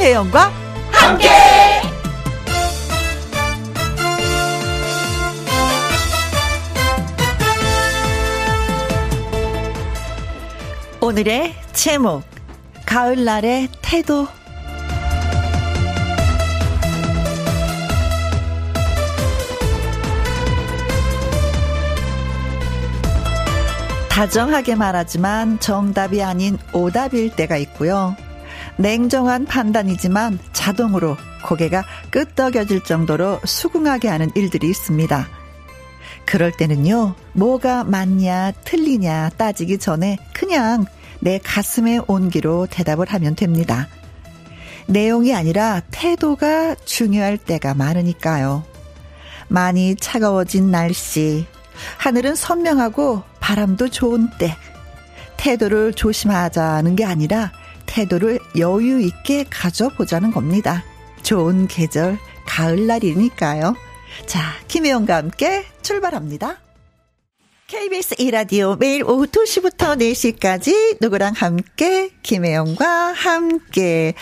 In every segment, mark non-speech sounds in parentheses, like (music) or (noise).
김혜영과 함께. 오늘의 제목 가을날의 태도 다정하게 말하지만 정답이 아닌 오답일 때가 있고요. 냉정한 판단이지만 자동으로 고개가 끄덕여질 정도로 수긍하게 하는 일들이 있습니다. 그럴 때는요, 뭐가 맞냐, 틀리냐 따지기 전에 그냥 내 가슴에 온기로 대답을 하면 됩니다. 내용이 아니라 태도가 중요할 때가 많으니까요. 많이 차가워진 날씨, 하늘은 선명하고 바람도 좋은 때, 태도를 조심하자는 게 아니라 태도를 여유 있게 가져보자는 겁니다. 좋은 계절, 가을날이니까요. 자, 김혜영과 함께 출발합니다. KBS 이라디오 매일 오후 2시부터 4시까지 누구랑 함께 김혜영과 함께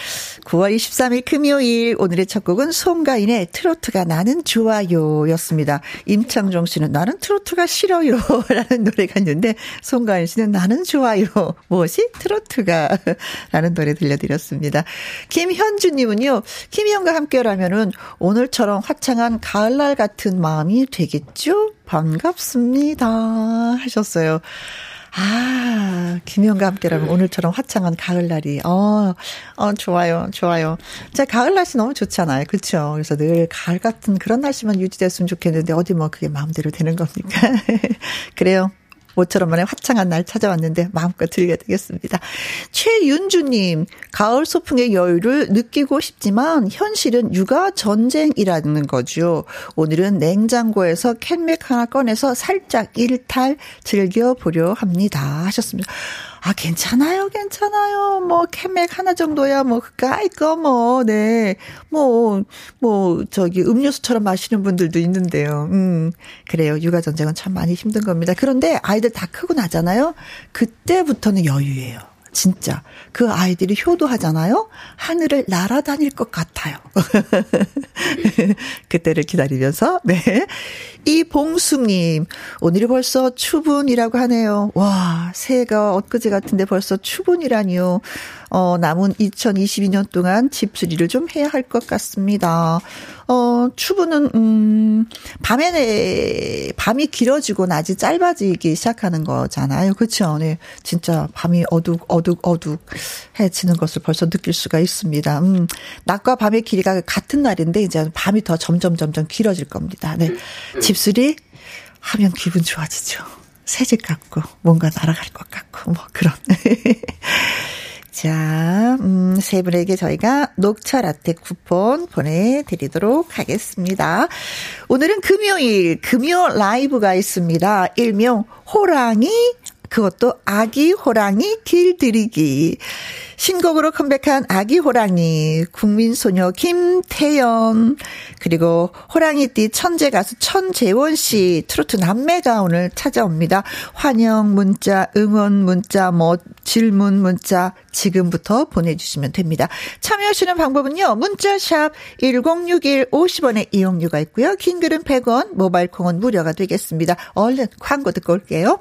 9월 23일 금요일 오늘의 첫 곡은 송가인의 트로트가 나는 좋아요였습니다. 임창정 씨는 나는 트로트가 싫어요 (laughs) 라는 노래가 있는데 송가인 씨는 나는 좋아요 무엇이 트로트가 (laughs) 라는 노래 들려드렸습니다. 김현주 님은요. 김혜영과 함께라면은 오늘처럼 화창한 가을날 같은 마음이 되겠죠? 반갑습니다. 하셨어요. 아, 김영과 함께라면 오늘처럼 화창한 가을날이, 어, 어, 좋아요, 좋아요. 자, 가을 날씨 너무 좋잖아요. 그쵸? 그래서 늘 가을 같은 그런 날씨만 유지됐으면 좋겠는데, 어디 뭐 그게 마음대로 되는 겁니까? (laughs) 그래요. 모처럼 만에 화창한 날 찾아왔는데 마음껏 들게 되겠습니다. 최윤주님, 가을 소풍의 여유를 느끼고 싶지만 현실은 육아 전쟁이라는 거죠. 오늘은 냉장고에서 캔맥 하나 꺼내서 살짝 일탈 즐겨보려 합니다. 하셨습니다. 아, 괜찮아요, 괜찮아요. 뭐, 캠맥 하나 정도야, 뭐, 까이 거, 뭐, 네. 뭐, 뭐, 저기, 음료수처럼 마시는 분들도 있는데요. 음, 그래요. 육아전쟁은 참 많이 힘든 겁니다. 그런데 아이들 다 크고 나잖아요? 그때부터는 여유예요. 진짜 그 아이들이 효도하잖아요. 하늘을 날아다닐 것 같아요. (laughs) 그때를 기다리면서 네. 이봉숙님 오늘이 벌써 추분이라고 하네요. 와 새해가 엊그제 같은데 벌써 추분이라니요. 어, 남은 2022년 동안 집수리를 좀 해야 할 것 같습니다. 어, 추부는, 음, 밤에, 밤이 길어지고 낮이 짧아지기 시작하는 거잖아요. 그쵸? 네. 진짜 밤이 어둑, 어둑, 어둑 해지는 것을 벌써 느낄 수가 있습니다. 음, 낮과 밤의 길이가 같은 날인데, 이제 밤이 더 점점, 점점 길어질 겁니다. 네. 집수리 하면 기분 좋아지죠. 새집 같고, 뭔가 날아갈 것 같고, 뭐, 그런. (laughs) 자, 음, 세 분에게 저희가 녹차 라떼 쿠폰 보내드리도록 하겠습니다. 오늘은 금요일, 금요 라이브가 있습니다. 일명 호랑이 그것도 아기 호랑이 길들이기. 신곡으로 컴백한 아기 호랑이, 국민소녀 김태연, 그리고 호랑이띠 천재 가수 천재원 씨, 트로트 남매가 오늘 찾아옵니다. 환영 문자, 응원 문자, 뭐, 질문 문자, 지금부터 보내주시면 됩니다. 참여하시는 방법은요, 문자샵 1061 50원의 이용료가 있고요. 긴 글은 100원, 모바일 콩은 무료가 되겠습니다. 얼른 광고 듣고 올게요.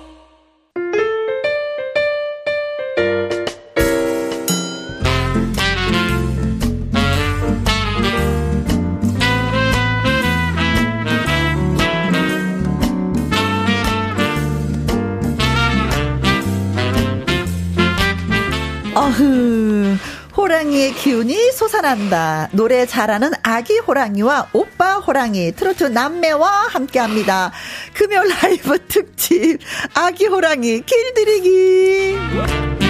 어흐. 호랑이의 기운이 솟아난다. 노래 잘하는 아기 호랑이와 오빠 호랑이, 트로트 남매와 함께 합니다. 금요 라이브 특집, 아기 호랑이 길들이기.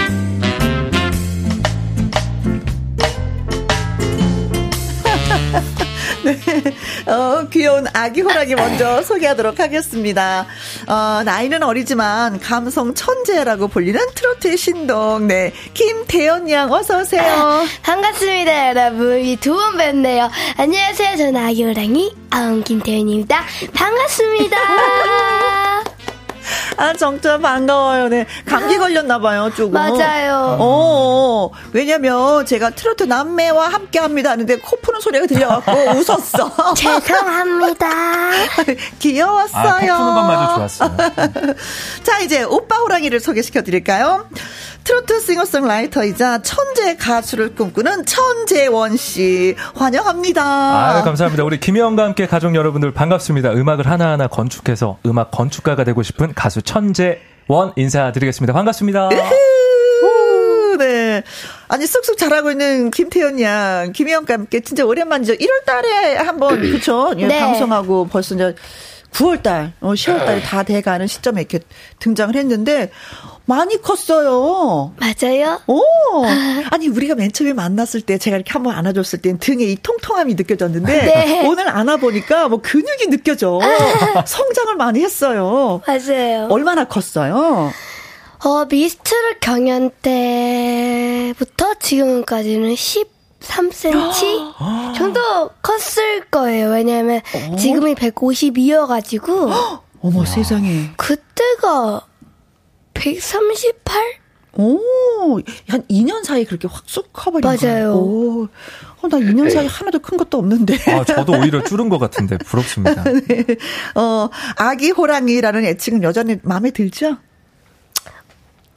네. 네. (laughs) 어, 귀여운 아기 호랑이 먼저 소개하도록 하겠습니다. 어, 나이는 어리지만 감성 천재라고 불리는 트로트의 신동, 네. 김태연 양, 어서오세요. 아, (laughs) 반갑습니다, 여러분. 이두번 뵙네요. 안녕하세요. 저는 아기 호랑이, 아웅 김태연입니다. 반갑습니다. (laughs) 아, 정말 반가워요. 네. 감기 걸렸나봐요, 조금. 맞아요. 어, 왜냐면 제가 트로트 남매와 함께 합니다 하는데 코 푸는 소리가 들려갖고 (laughs) 웃었어. 죄송합니다. (laughs) 귀여웠어요. 아, 코 푸는 것마저 좋았어요. (laughs) 자, 이제 오빠 호랑이를 소개시켜 드릴까요? 트로트 싱어송라이터이자 천재 가수를 꿈꾸는 천재원 씨 환영합니다. 아, 감사합니다. 우리 김혜영과 함께 가족 여러분들 반갑습니다. 음악을 하나하나 건축해서 음악 건축가가 되고 싶은 가수 천재원 인사드리겠습니다. 반갑습니다. 네. 아니, 쑥쑥 잘하고 있는 김태현 양, 김혜영과 함께 진짜 오랜만이죠. 1월 달에 한번, 그쵸? 예, 네. 방송하고 벌써 이제 9월 달, 어, 10월 달다 돼가는 시점에 이렇게 등장을 했는데, 많이 컸어요. 맞아요. 오. 아니 우리가 맨 처음에 만났을 때 제가 이렇게 한번 안아줬을 때 등에 이 통통함이 느껴졌는데 네. 오늘 안아보니까 뭐 근육이 느껴져. 성장을 많이 했어요. 맞아요. 얼마나 컸어요? 어 미스트를 경연 때부터 지금까지는 13cm 정도 컸을 거예요. 왜냐하면 어? 지금이 152여가지고. (gasps) 어머 와. 세상에. 그때가 138? 오, 한 2년 사이 그렇게 확쑥 커버린 맞아요. 오, 어, 나 2년 사이 하나도 큰 것도 없는데. 아, 저도 오히려 (laughs) 줄은 것 같은데 부럽습니다. 네. 어, 아기 호랑이라는 애칭은 여전히 마음에 들죠?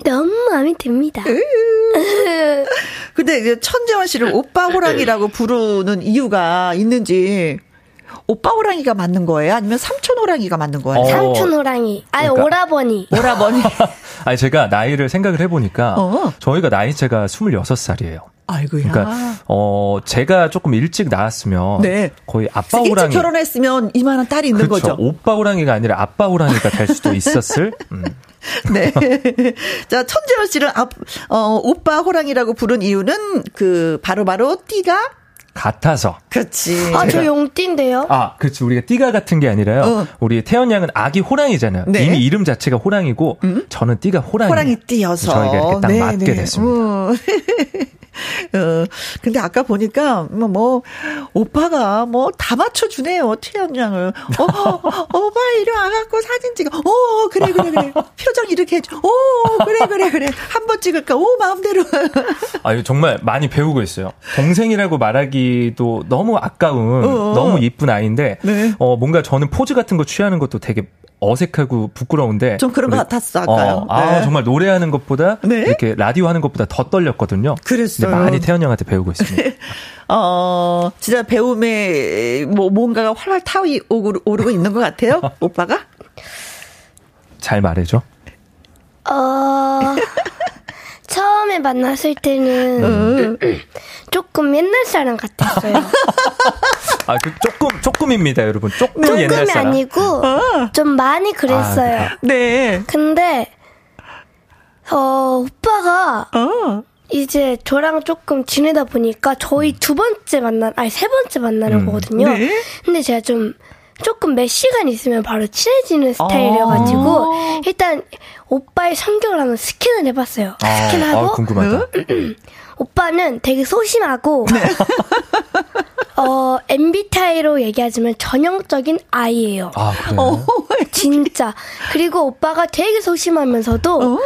너무 마음에 듭니다. (laughs) 근데 천재원 씨를 오빠 호랑이라고 부르는 이유가 있는지 오빠 호랑이가 맞는 거예요? 아니면 삼촌 호랑이가 맞는 거예요? 어, 삼촌 호랑이. 아니, 그러니까. 오라버니. 오라버니. (laughs) 아니, 제가 나이를 생각을 해보니까, 어. 저희가 나이제가 26살이에요. 아이고야. 그러니까 어 제가 조금 일찍 나왔으면 네. 거의 아빠 호랑이 일찍 결혼했으면 이만한 딸이 있는 그쵸. 거죠. 오빠 호랑이가 아니라 아빠 호랑이가 될 수도 (laughs) 있었을. 음. 네. (laughs) 자, 천재원 씨를 아, 어, 오빠 호랑이라고 부른 이유는 그 바로바로 바로 띠가 같아서. 그치. 아, 저 용띠인데요? 아, 그렇지. 우리가 띠가 같은 게 아니라요. 어. 우리 태연 양은 아기 호랑이잖아요. 네. 이미 이름 자체가 호랑이고, 음? 저는 띠가 호랑이. 호랑이 띠여서. 저희가 이렇게 딱 네, 맞게 네. 됐습니다. (laughs) 음. 어, 근데 아까 보니까, 뭐, 뭐, 오빠가 뭐 다 맞춰주네요, 태연 양을. 어, 어, 오빠 이리 와갖고 사진 찍어. 어, 그래, 그래, 그래. 표정 이렇게 해줘. 어, 그래, 그래, 그래. 한 번 찍을까? 오, 마음대로. 아, 정말 많이 배우고 있어요. 동생이라고 말하기도 너무 아까운, 어어. 너무 이쁜 아이인데, 네. 어, 뭔가 저는 포즈 같은 거 취하는 것도 되게 어색하고 부끄러운데 좀 그런 것 같았어 아까요. 어, 아 네. 정말 노래하는 것보다 네? 이렇게 라디오 하는 것보다 더 떨렸거든요. 그랬어요. 많이 태연 형한테 배우고 있습니다. 어 진짜 배움에 뭐 뭔가가 활활 타이 오르고 있는 것 같아요, (laughs) 오빠가. 잘 말해줘. 어. 처음에 만났을 때는 음. 조금 옛날 사람 같았어요. (laughs) 아, 그 조금 조금입니다, 여러분. 조금 네. 옛날 사람. 아니고 어. 좀 많이 그랬어요. 아, 네. 근데 어 오빠가 어. 이제 저랑 조금 지내다 보니까 저희 음. 두 번째 만나, 아니 세 번째 만나는 음. 거거든요. 네? 근데 제가 좀 조금 몇 시간 있으면 바로 친해지는 스타일이어가지고 아~ 일단 오빠의 성격을 한번 스캔을 해봤어요. 아, 스캔하고 아, 궁금하다. 오빠는 되게 소심하고 네. (laughs) 어 MBTI로 얘기하자면 전형적인 아이예요. 아 진짜. 그리고 오빠가 되게 소심하면서도 어.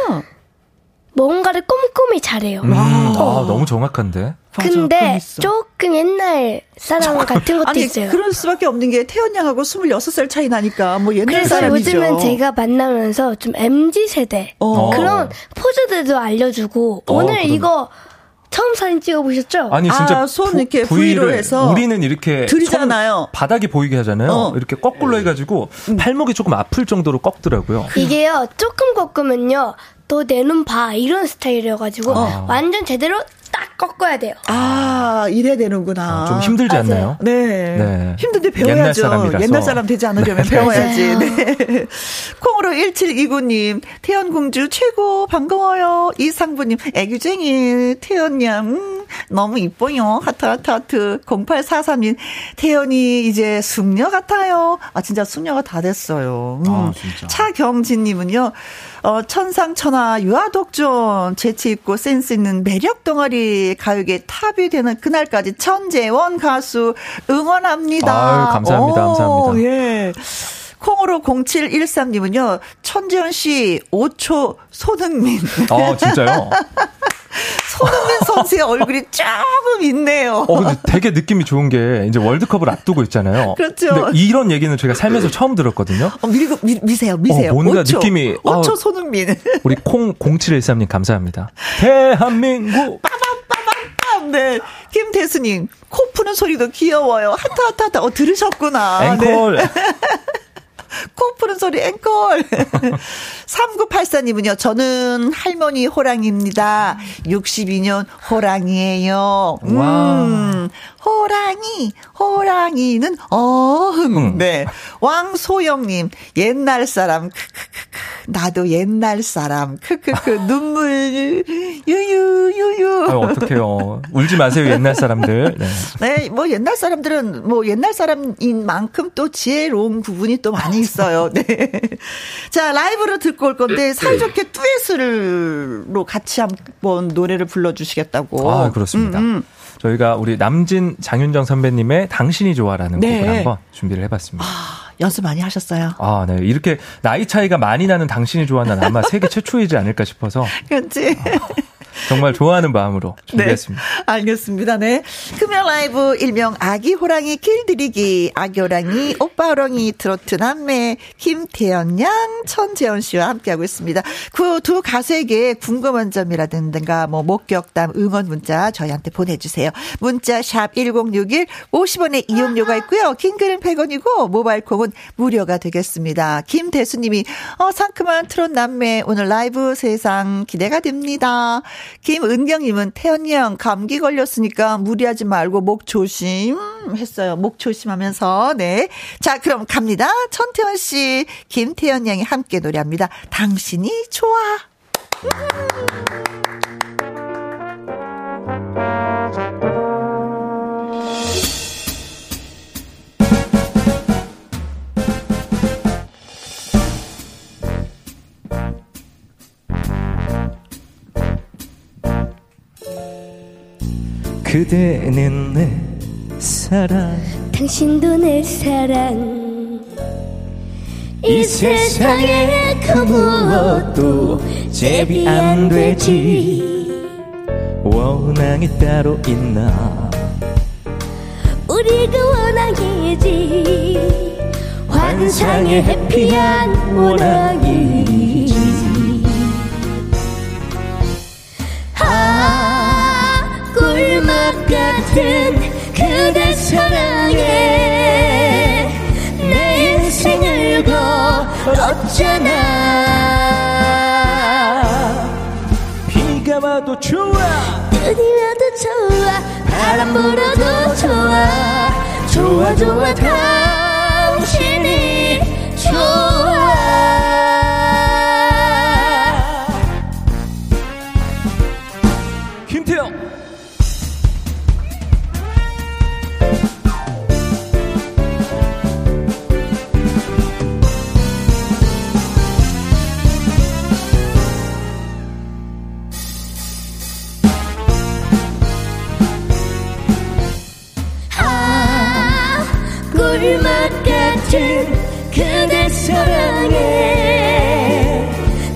뭔가를 꼼꼼히 잘해요. 음, 아, 너무 정확한데. 근데 조금 옛날 사람 같은 것도 아니, 있어요. 그럴 수밖에 없는 게 태연 양하고 26살 차이 나니까 뭐 옛날 그래서 사람이죠. 요즘은 제가 만나면서 좀 MZ 세대 어. 그런 포즈들도 알려주고 어, 오늘 그럼. 이거 처음 사진 찍어 보셨죠? 아니 진짜 아, 손 이렇게 V로 해서 우리는 이렇게 들이잖아요. 바닥이 보이게 하잖아요. 어. 이렇게 거꾸로 해가지고 음. 팔목이 조금 아플 정도로 꺾더라고요. 이게요 조금 꺾으면요 너내눈 봐. 이런 스타일이어가지고 어. 완전 제대로 딱 꺾어야 돼요. 아, 이래야 되는구나. 아, 좀 힘들지 맞아요. 않나요? 네. 네. 힘든데 배워야죠. 옛날, 사람이라서. 옛날 사람 되지 않으려면 네. 배워야지. 네. 콩으로 1729님, 태연공주 최고 반가워요. 이상부님, 애교쟁이 태연양. 너무 이뻐요. 하트, 하트, 하트. 0843님, 태연이 이제 숙녀 같아요. 아, 진짜 숙녀가 다 됐어요. 음. 아, 진짜. 차경진님은요, 어, 천상천하 유아독존 재치 있고 센스 있는 매력 덩어리 가요계 탑이 되는 그날까지 천재원 가수 응원합니다. 아유, 감사합니다. 오, 감사합니다. 예. 콩으로 0713님은요, 천재현 씨, 5초 손흥민. 어, 진짜요? (laughs) 손흥민 선수의 얼굴이 조금 있네요. 어, 근데 되게 느낌이 좋은 게 이제 월드컵을 앞두고 있잖아요. 그렇죠. 근데 이런 얘기는 제가 살면서 처음 들었거든요. 어, 미, 미, 미세요, 미세요. 어, 뭔가 5초, 느낌이. 5초 어, 손흥민. (laughs) 우리 콩 0713님 감사합니다. 대한민국. 빠밤빠밤빰. 네. 김대수님, 코 푸는 소리도 귀여워요. 하트, 하트, 하트. 어, 들으셨구나. 앵콜. 네. (laughs) (laughs) 코 푸는 소리 앵콜. (laughs) 3984님은요, 저는 할머니 호랑이입니다. 62년 호랑이에요. 음, 호랑이, 호랑이는 어흥. 음. 네. 왕소영님, 옛날 사람, 크크크크. 나도 옛날 사람, 크크크. (laughs) 눈물, 유유, 유유. 아, 어떡해요. 울지 마세요, 옛날 사람들. 네. 네, 뭐 옛날 사람들은 뭐 옛날 사람인 만큼 또 지혜로운 부분이 또 많이 있어요. 네. (laughs) 자, 라이브로 듣고 올 건데, 사이좋게 듀엣으로 같이 한번 노래를 불러주시겠다고. 아, 그렇습니다. 음, 음. 저희가 우리 남진 장윤정 선배님의 당신이 좋아라는 네. 곡을 한번 준비를 해봤습니다. 아, 연습 많이 하셨어요? 아, 네. 이렇게 나이 차이가 많이 나는 당신이 좋아는 아마 세계 (laughs) 최초이지 않을까 싶어서. 그렇지. 아. 정말 좋아하는 마음으로 준비했습니다. 네, 알겠습니다. 네. 금연 라이브 일명 아기 호랑이 길들이기 아기 호랑이 오빠 호랑이 트로트 남매 김태연 양 천재원 씨와 함께하고 있습니다. 그 두 가수에게 궁금한 점이라든가 뭐 목격담 응원 문자 저희한테 보내주세요. 문자 샵 1061 50원의 이용료가 있고요. 킹글은 100원이고 모바일 콩은 무료가 되겠습니다. 김대수님이 어 상큼한 트롯 남매 오늘 라이브 세상 기대가 됩니다. 김은경님은 태연이 형 감기 걸렸으니까 무리하지 말고 목 조심 했어요. 목 조심하면서 네. 자 그럼 갑니다. 천태연 씨, 김태연 양이 함께 노래합니다. 당신이 좋아. 그대는 내 사랑. 당신도 내 사랑. 이 세상에 그 무엇도 제비 안 되지. 원앙이 따로 있나? 우리가 원앙이지. 환상의 해피한 원앙이지 아 같은 그대 사랑에 내 인생을 걸었잖아. 비가 와도 좋아. 눈이 와도 좋아. 바람 불어도 좋아. 좋아 좋아. 당신이 좋아 같은 그대 사랑에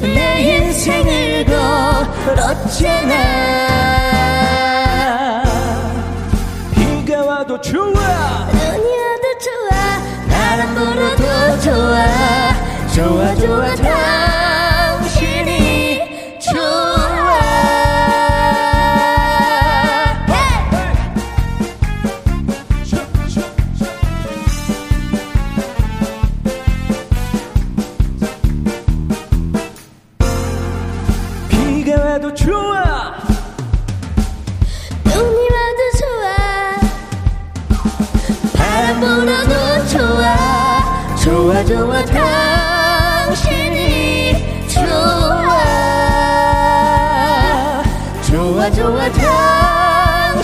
내 인생을 걸었잖아. 비가 와도 좋아. 눈이 와도 좋아. 바람 불어도 좋아. 좋아 좋아 당 좋아 좋아 좋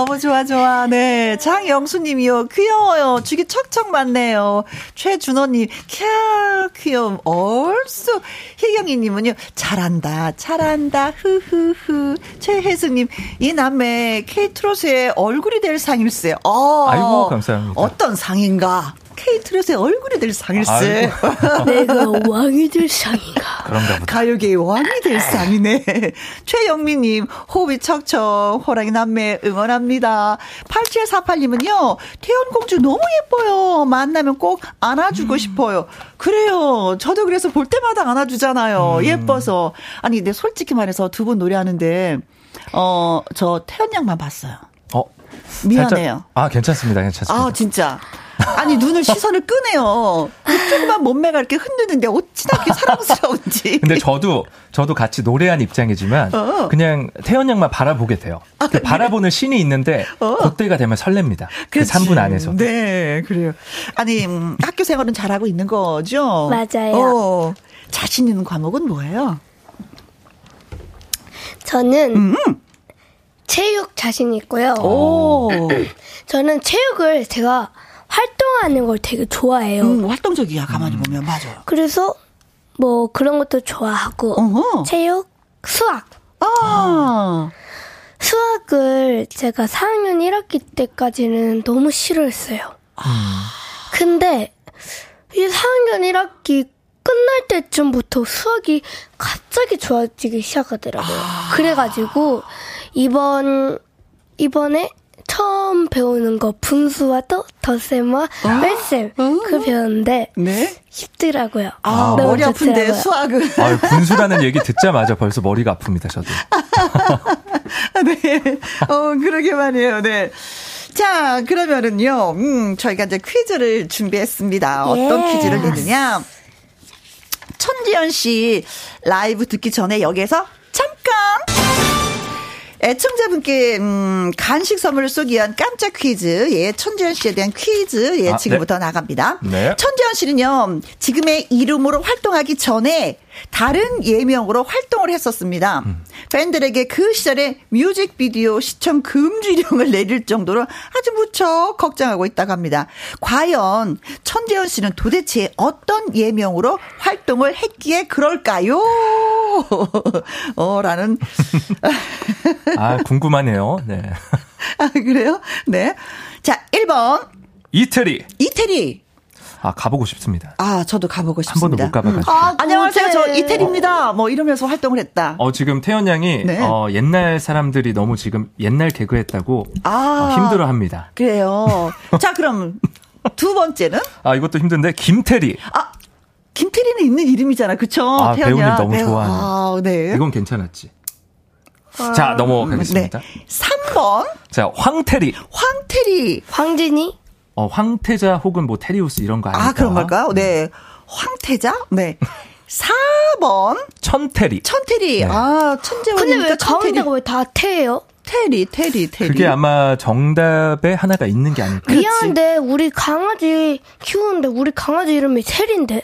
너무 좋아, 좋아. 네. 장영수님이요. 귀여워요. 죽이 척척 맞네요. 최준호님, 캬, 귀여움. 얼쑤. 희경이님은요. 잘한다, 잘한다, 흐흐흐. 최혜승님, 이 남매 케이트로스의 얼굴이 될 상일세. 어, 아이고, 감사합니다. 어떤 상인가? 케이트롯의 얼굴이 될 상일세. (laughs) 내가 왕이 될 상인가. 그런가 보다. 가요계의 왕이 될 상이네. (laughs) 최영미님, 호흡이 척척, 호랑이 남매 응원합니다. 8748님은요, 태연공주 너무 예뻐요. 만나면 꼭 안아주고 음. 싶어요. 그래요. 저도 그래서 볼 때마다 안아주잖아요. 음. 예뻐서. 아니, 근데 솔직히 말해서 두 분 노래하는데, 어, 저 태연 양만 봤어요. 어? 미안해요. 살짝, 아, 괜찮습니다. 괜찮습니다. 아, 진짜. 아니 눈을 시선을 끄네요. 조금만 몸매가 이렇게 흔드는데 어찌나 이렇게 사랑스러운지. 근데 저도 저도 같이 노래한 입장이지만 어. 그냥 태연 양만 바라보게 돼요. 아, 그 네. 바라보는 신이 있는데 어. 그때가 되면 설렙니다. 그 3분 안에서. 네, 그래요. 아니 음, 학교 생활은 잘하고 있는 거죠? 맞아요. 어, 자신 있는 과목은 뭐예요? 저는 음. 체육 자신 있고요. 오. 저는 체육을 제가 활동하는 걸 되게 좋아해요. 음, 활동적이야, 가만히 음. 보면. 맞아. 그래서 뭐 그런 것도 좋아하고, 어허. 체육, 수학. 아. 수학을 제가 4학년 1학기 때까지는 너무 싫어했어요. 아. 근데 이 4학년 1학기 끝날 때쯤부터 수학이 갑자기 좋아지기 시작하더라고요. 아. 그래가지고 이번 이번에 처음 배우는 거 분수와 또 덧셈과 뺄셈 아? 그 배웠는데 네? 쉽더라고요. 아, 머리 아픈데 수학은. (laughs) 아, 분수라는 얘기 듣자마자 벌써 머리가 아픕니다. 저도. (laughs) 네, 어 그러게 말이에요. 네. 자, 그러면은요, 음, 저희가 이제 퀴즈를 준비했습니다. 어떤 예. 퀴즈를 내느냐. 천지연 씨 라이브 듣기 전에 여기에서 잠깐! 애청자분께 음, 간식 선물을 쏘기 위한 깜짝 퀴즈, 예, 천재현 씨에 대한 퀴즈, 예, 아, 지금부터 네. 나갑니다. 네. 천재현 씨는요, 지금의 이름으로 활동하기 전에 다른 예명으로 활동을 했었습니다. 음. 팬들에게 그 시절에 뮤직비디오 시청 금지령을 (laughs) 내릴 정도로 아주 무척 걱정하고 있다고 합니다. 과연 천재현 씨는 도대체 어떤 예명으로 활동을 했기에 그럴까요? (laughs) 어, 라는. 아, 궁금하네요. 네. 아, 그래요? 네. 자, 1번. 이태리. 이태리. 아 가보고 싶습니다. 아 저도 가보고 싶습니다. 한 번도 못 가봐가지고. 음. 아, 안녕하세요, 저 이태리입니다. 뭐 이러면서 활동을 했다. 어 지금 태연 양이 네. 어, 옛날 사람들이 너무 지금 옛날 개그했다고 아, 어, 힘들어합니다. 그래요. 자 그럼 두 번째는? 아 이것도 힘든데 김태리. 아 김태리는 있는 이름이잖아, 그쵸? 아 배우님 너무 배우. 좋아하는. 아, 네. 이건 괜찮았지. 아, 자, 넘어가겠습니다. 네. 3번. 자, 황태리. 황태리. 황진이? 어, 황태자 혹은 뭐 테리우스 이런 거 아닐까? 아, 그런 걸까요? 네. 황태자? 네. 4번. 천테리. 천테리. 네. 아, 천재원. 근데 왜 가운데가 왜 다 태예요? 테리, 테리, 테리. 그게 아마 정답에 하나가 있는 게 아닐까. 미안한데, 우리 강아지 키우는데, 우리 강아지 이름이 테리인데.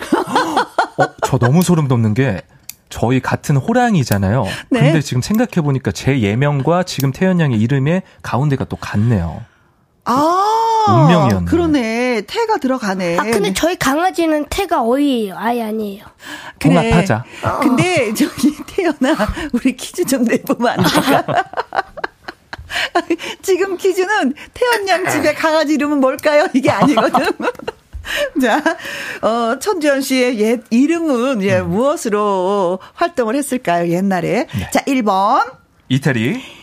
어, 저 너무 소름 돋는 게, 저희 같은 호랑이잖아요. 네? 근데 지금 생각해 보니까 제 예명과 지금 태연 양의 이름의 가운데가 또 같네요. 아, 운명이었네. 그러네. 태가 들어가네. 아, 근데 저희 강아지는 태가 어이예요. 아예 아니에요. 그래. 통합하자. 어. 근데 저기 태연아, 우리 퀴즈 좀 내보면 안 될까? (laughs) (laughs) 지금 퀴즈는 태연 양 집에 강아지 이름은 뭘까요? 이게 아니거든. (laughs) 자, 어, 천지현 씨의 옛 이름은 예, 음. 무엇으로 활동을 했을까요? 옛날에. 네. 자, 1번. 이태리.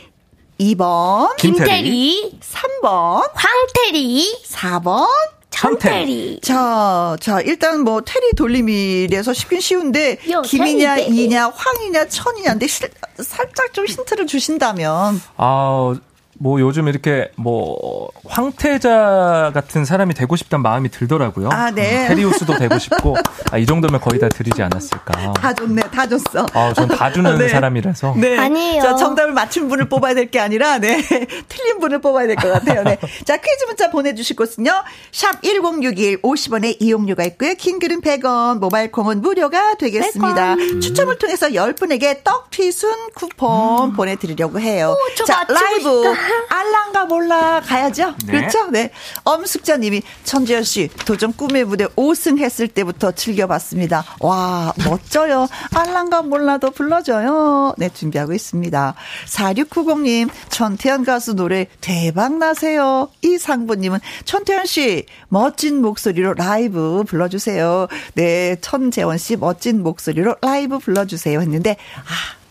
2번 김태리, 3번 황태리, 4번 천태리. 자, 자, 일단 뭐 테리 돌림이래서 쉽긴 쉬운데 요, 김이냐, 테리, 이냐, 황이냐, 천이냐인데 실, 살짝 좀 힌트를 주신다면. 아, 뭐 요즘 이렇게 뭐 황태자 같은 사람이 되고 싶단 마음이 들더라고요. 아, 네. 음, 테리우스도 되고 싶고 아, 이 정도면 거의 다 드리지 않았을까. 다 줬네, 다 줬어. 아, 전 다 주는 (laughs) 네. 사람이라서. 네. 아니에요. 자, 정답을 맞춘 분을 뽑아야 될 게 아니라, 네. (laughs) 틀린 분을 뽑아야 될 것 같아요. 네. 자, 퀴즈 문자 보내주실 곳은요. 샵 1061, 50원의 이용료가 있고요. 긴 글은 100원, 모바일 콩은 무료가 되겠습니다. 100원. 추첨을 통해서 10분에게 떡 튀순 쿠폰 음. 보내드리려고 해요. 오, 자, 라이브. 알랑가 몰라 가야죠. 네. 그렇죠? 네. 엄숙자 님이 천지현 씨 도전 꿈의 무대 5승 했을 때부터 즐겨 봤습니다. 와 멋져요. 알랑가 몰라도 불러줘요. 네 준비하고 있습니다. 4690 님 천태현 가수 노래 대박 나세요. 이상부 님은 천태현 씨 멋진 목소리로 라이브 불러 주세요. 네 천재원 씨 멋진 목소리로 라이브 불러 주세요 했는데 아.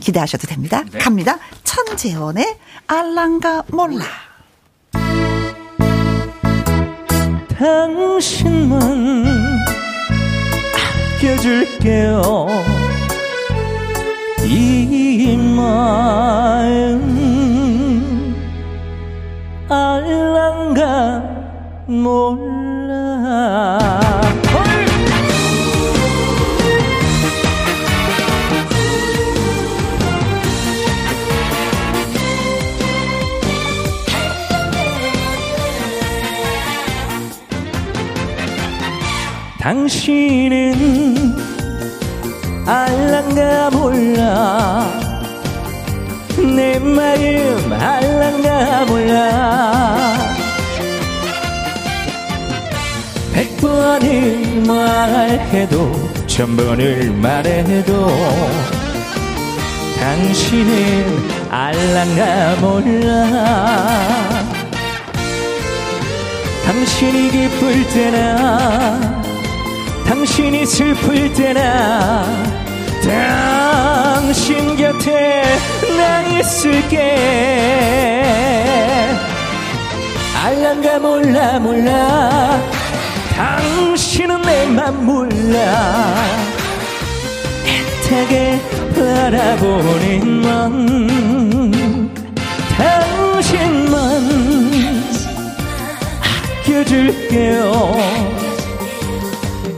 기대하셔도 됩니다. 네. 갑니다. 천재원의 알랑가 몰라. 당신만 아껴줄게요. 말해도 당신은 알랑가 몰라. 당신이 기쁠 때나 당신이 슬플 때나 당신 곁에 나 있을게. 알란가 몰라 몰라. 당신은 내 맘 몰라 애타게 바라보는 맘 당신만 아껴줄게요.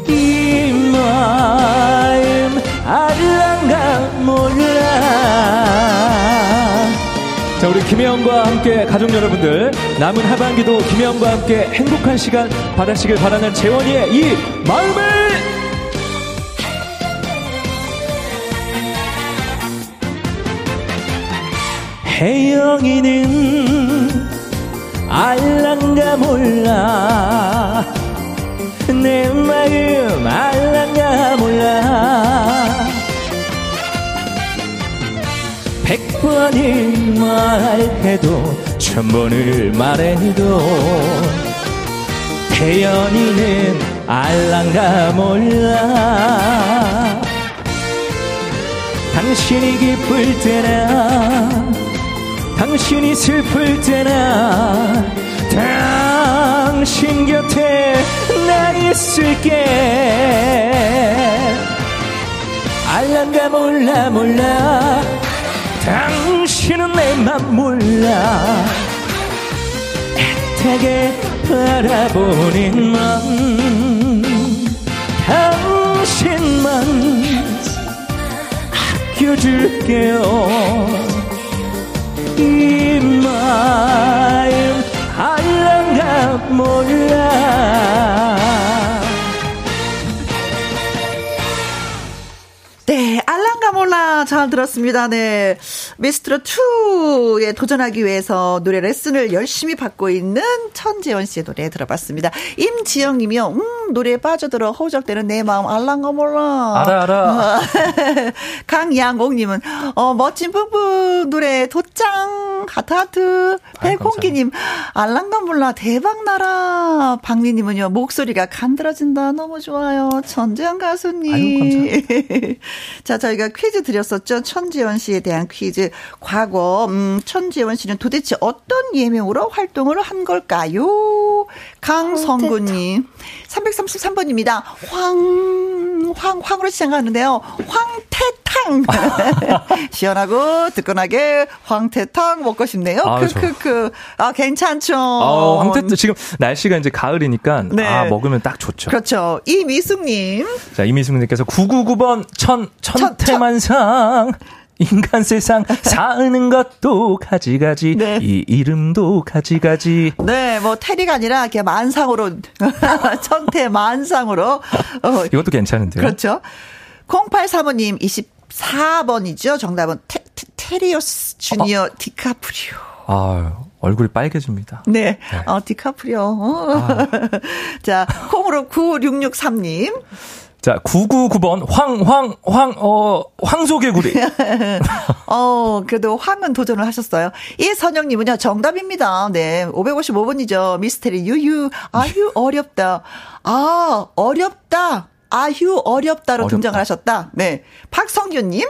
이 마음 알랑가 몰라. 자 우리 김혜영과 함께 가족 여러분들 남은 하반기도 김혜영과 함께 행복한 시간 받으시길 바라는 재원이의 이 마음을 혜영이는 알랑가 몰라. 내 마음 알랑가 몰라. 백 번을 말해도 천 번을 말해도 태연이는 알랑가 몰라. 당신이 기쁠 때나 당신이 슬플 때나 당신 곁에 나 있을게. 알란가 몰라 몰라. 당신은 내 맘 몰라. 애타게 바라보는 맘. 당신만 아껴줄게요 이 마음 알랑가 몰라 네, 알랑가 몰라 잘 들었습니다. 네. 미스트롯 2에 도전하기 위해서 노래 레슨을 열심히 받고 있는 천재원 씨의 노래 들어봤습니다. 임지영 님이요. 음, 노래에 빠져들어 허우적대는 내 마음 알랑가 몰라. 알아, 알아. (laughs) 강양옥 님은 어, 멋진 부부 노래 도짱 하트 하트. 백홍기 님 알랑가 몰라 대박 나라. 박미 님은요. 목소리가 간드러진다. 너무 좋아요. 천재원 가수님. 아유, (laughs) 자, 저희가 퀴즈 드렸었죠. 천지원 씨에 대한 퀴즈. 과거, 음, 천지원 씨는 도대체 어떤 예명으로 활동을 한 걸까요? 강성구 님. 333번입니다. 황, 황, 황으로 시작하는데요. 황태탕! (laughs) 시원하고 뜨끈하게 황태탕 먹고 싶네요. 아, 크크크. 아, 괜찮죠. 아, 황태 지금 날씨가 이제 가을이니까 네. 아, 먹으면 딱 좋죠. 그렇죠. 이미숙님. 자, 이미숙님께서 999번 천, 천태만상. 인간 세상 사는 것도 가지가지 네. 이 이름도 가지가지 네뭐 테리가 아니라 그냥 만상으로 (laughs) 천태 만상으로 어. 이것도 괜찮은데요 그렇죠 0835님 24번이죠 정답은 테, 테, 테 리오스 주니어 어. 디카프리오 아 얼굴이 빨개집니다. 네. 네. 어, 디카프리오. 어. 아. (laughs) 자, 콩으로 9663님. 자, 999번, 황, 황, 황, 어, 황소개구리. (laughs) 어, 그래도 황은 도전을 하셨어요. 이선영님은요, 정답입니다. 네, 555번이죠. 미스테리 유유. 아유, 어렵다. 아, 어렵다. 아휴, 어렵다로 어렵다. 등장을 하셨다. 네. 박성규 님.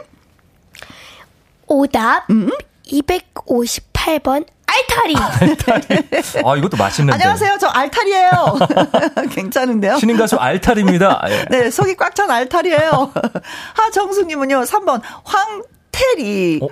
오답. 음? 258번 알타리. 알타리. 아, 이것도 맛있는데. 안녕하세요. 저 알타리예요. (laughs) 괜찮은데요? 신인 가수 알타리입니다. (laughs) 예. 네, 속이 꽉 찬 알타리예요. (laughs) 하정숙 님은요, 3번 황태리. 어?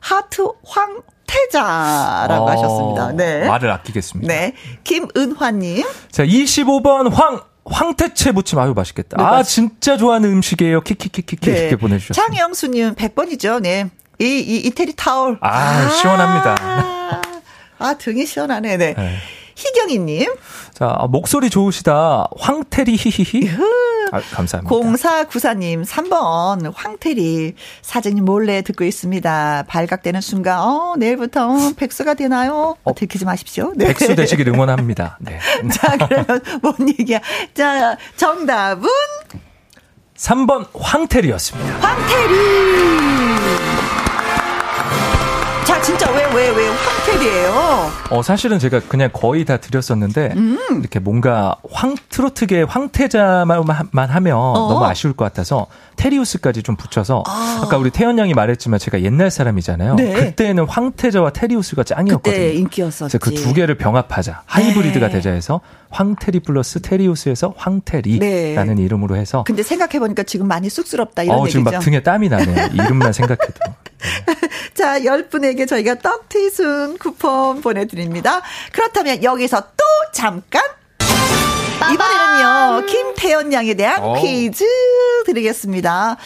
하트 황 태자라고 어, 하셨습니다. 네. 말을 아끼겠습니다. 네. 김은화 님. 자, 25번 황, 황태채 무침 아유 맛있겠다. 네, 아 맛있... 진짜 좋아하는 음식이에요. 키키키키키 네. 이렇게 보내주셨어요. 장영수님 100번이죠. 네. 이, 이 이태리 타올. 아, 아 시원합니다. 아, 등이 시원하네. 네. 네. 희경이님. 자, 목소리 좋으시다. 황태리 히히히. 아, 감사합니다. 0494님, 3번, 황태리. 사장님 몰래 듣고 있습니다. 발각되는 순간, 어, 내일부터 어, 백수가 되나요? 어, 들키지 마십시오. 네. 백수 되시길 (laughs) 응원합니다. 네. (laughs) 자, 그러면 뭔 얘기야. 자, 정답은? 3번, 황태리였습니다. 황태리! 자, 진짜 왜, 왜, 왜 황태리예요? 어, 사실은 제가 그냥 거의 다 드렸었는데, 음. 이렇게 뭔가 황, 트로트계 황태자만 하면 어. 너무 아쉬울 것 같아서, 테리우스까지 좀 붙여서, 아. 까 우리 태연 양이 말했지만 제가 옛날 사람이잖아요. 네. 그때는 황태자와 테리우스가 짱이었거든요. 그때 인기였었지. 그 두 개를 병합하자. 하이브리드가 네. 되자 해서, 황테리 플러스 테리우스에서 황테리라는 네. 이름으로 해서. 근데 생각해보니까 지금 많이 쑥스럽다 이런 어, 얘기죠. 지금 막 등에 땀이 나네요. 이름만 생각해도. (laughs) 자, 10분에게 저희가 떡튀순 쿠폰 보내드립니다. 그렇다면 여기서 또 잠깐 이번에는요, 김태연 양에 대한 오. 어. 퀴즈 드리겠습니다.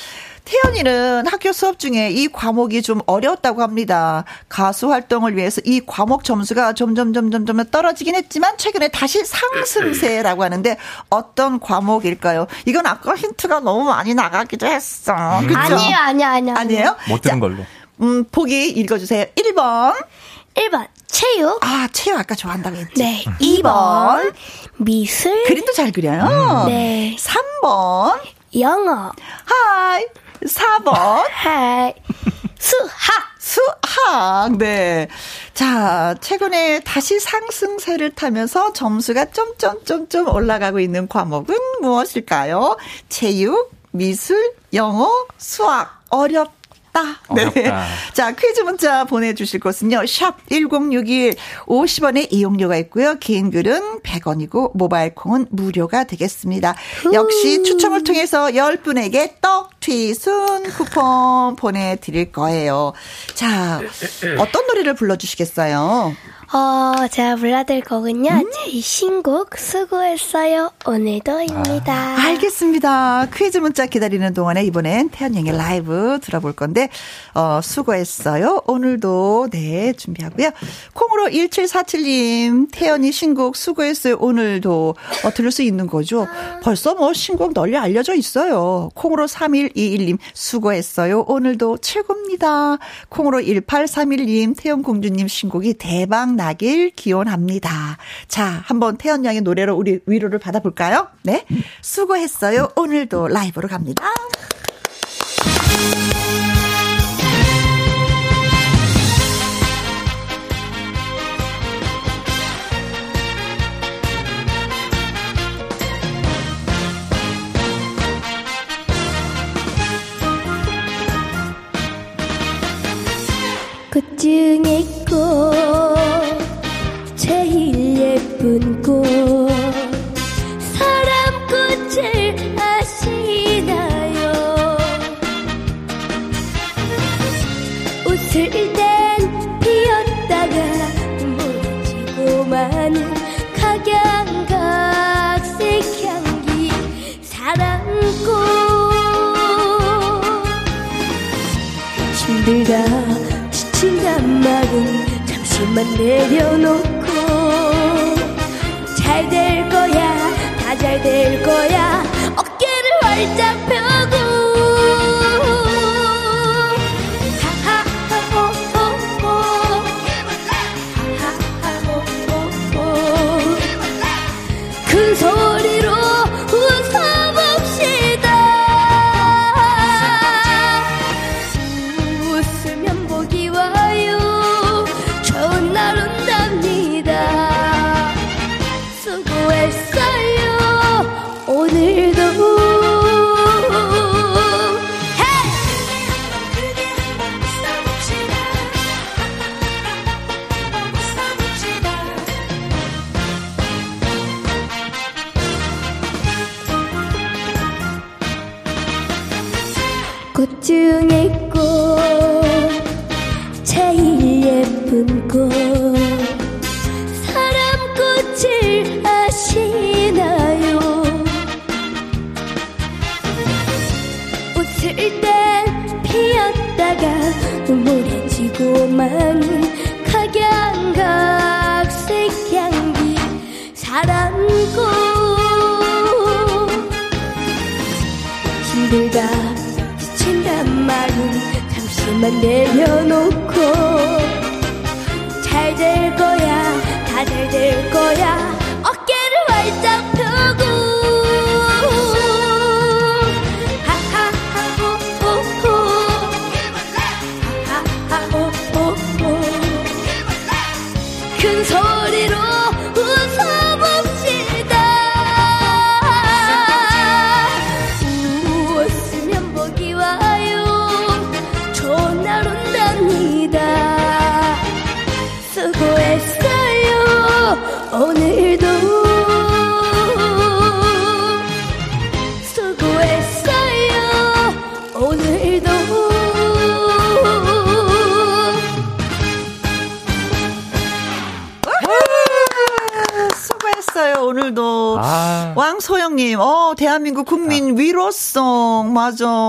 태연이는 학교 수업 중에 이 과목이 좀 어려웠다고 합니다. 가수 활동을 위해서 이 과목 점수가 점점 점점 점 떨어지긴 했지만 최근에 다시 상승세라고 하는데 어떤 과목일까요? 이건 아까 힌트가 너무 많이 나가기도 했어. 음. 그죠? 아니에요, 아니에요, 아니에요. 아니에요? 못 들은 걸로. 음, 보기 읽어주세요. 1번. 1번 체육. 아, 체육 아까 좋아한다고 했지. 네. 2번 미술. 그림도 잘 그려요. 음. 네. 3번 영어. Hi. 4번. Hi. 수학. 수학. 네. 자, 최근에 다시 상승세를 타면서 점수가 점점점점 올라가고 있는 과목은 무엇일까요? 체육, 미술, 영어, 수학. 어렵 어렵다. 네. (laughs) 자, 퀴즈 문자 보내주실 곳은요. 샵 1061, 50원의 이용료가 있고요. 긴 글은 100원이고, 모바일 콩은 무료가 되겠습니다. 역시 추첨을 통해서 10분에게 떡, 튀순 쿠폰 보내드릴 거예요. 자, 어떤 노래를 불러주시겠어요? 어, 제가 불러드릴 거군요. 음? 제 신곡 수고했어요. 오늘도입니다. 아, 알겠습니다. 퀴즈 문자 기다리는 동안에 이번엔 태연양의 라이브 들어볼 건데, 어, 수고했어요. 오늘도, 네, 준비하고요. 콩으로 1747님, 태연이 신곡 수고했어요. 오늘도, 어, 들을 수 있는 거죠. 벌써 뭐 신곡 널리 알려져 있어요. 콩으로 3121님, 수고했어요. 오늘도 최고입니다. 콩으로 1831님, 태연 공주님 신곡이 대박 나길 기원합니다. 자, 한번 태연 양의 노래로 우리 위로를 받아볼까요? 네. 수고했어요. 오늘도 라이브로 갑니다. 꽃중에 꽃 제일 예쁜 꽃. 사람 꽃을 아시나요? 웃을 땐 피었다가 무너지고 마는 각양각색 향기. 사랑꽃. 힘들다 지친단 말은 잠시만 내려놓고 잘 될 거야. 다 잘 될 거야. 어깨를 활짝 펴고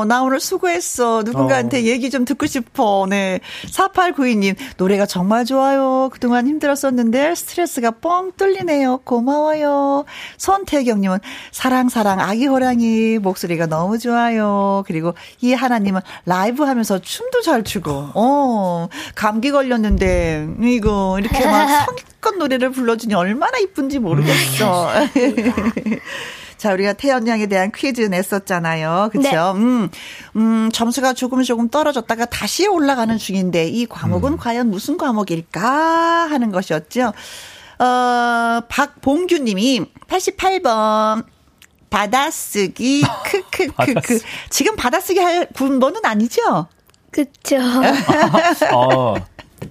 나 오늘 수고했어. 누군가한테 어. 얘기 좀 듣고 싶어. 네. 4892님, 노래가 정말 좋아요. 그동안 힘들었었는데 스트레스가 뻥 뚫리네요. 고마워요. 손태경님은 사랑, 사랑, 아기 호랑이. 목소리가 너무 좋아요. 그리고 이 하나님은 라이브 하면서 춤도 잘 추고, 어, 감기 걸렸는데, 이거, 이렇게 막 (laughs) 성의껏 노래를 불러주니 얼마나 이쁜지 모르겠어. (laughs) 자, 우리가 태연 양에 대한 퀴즈 냈었잖아요. 그쵸? 네. 음, 음, 점수가 조금 조금 떨어졌다가 다시 올라가는 중인데, 이 과목은 과연 무슨 과목일까 하는 것이었죠. 어, 박봉규 님이 88번. 받아쓰기, (laughs) 크크크크. 지금 받아쓰기 할 군번은 아니죠? 그쵸. (laughs) 어.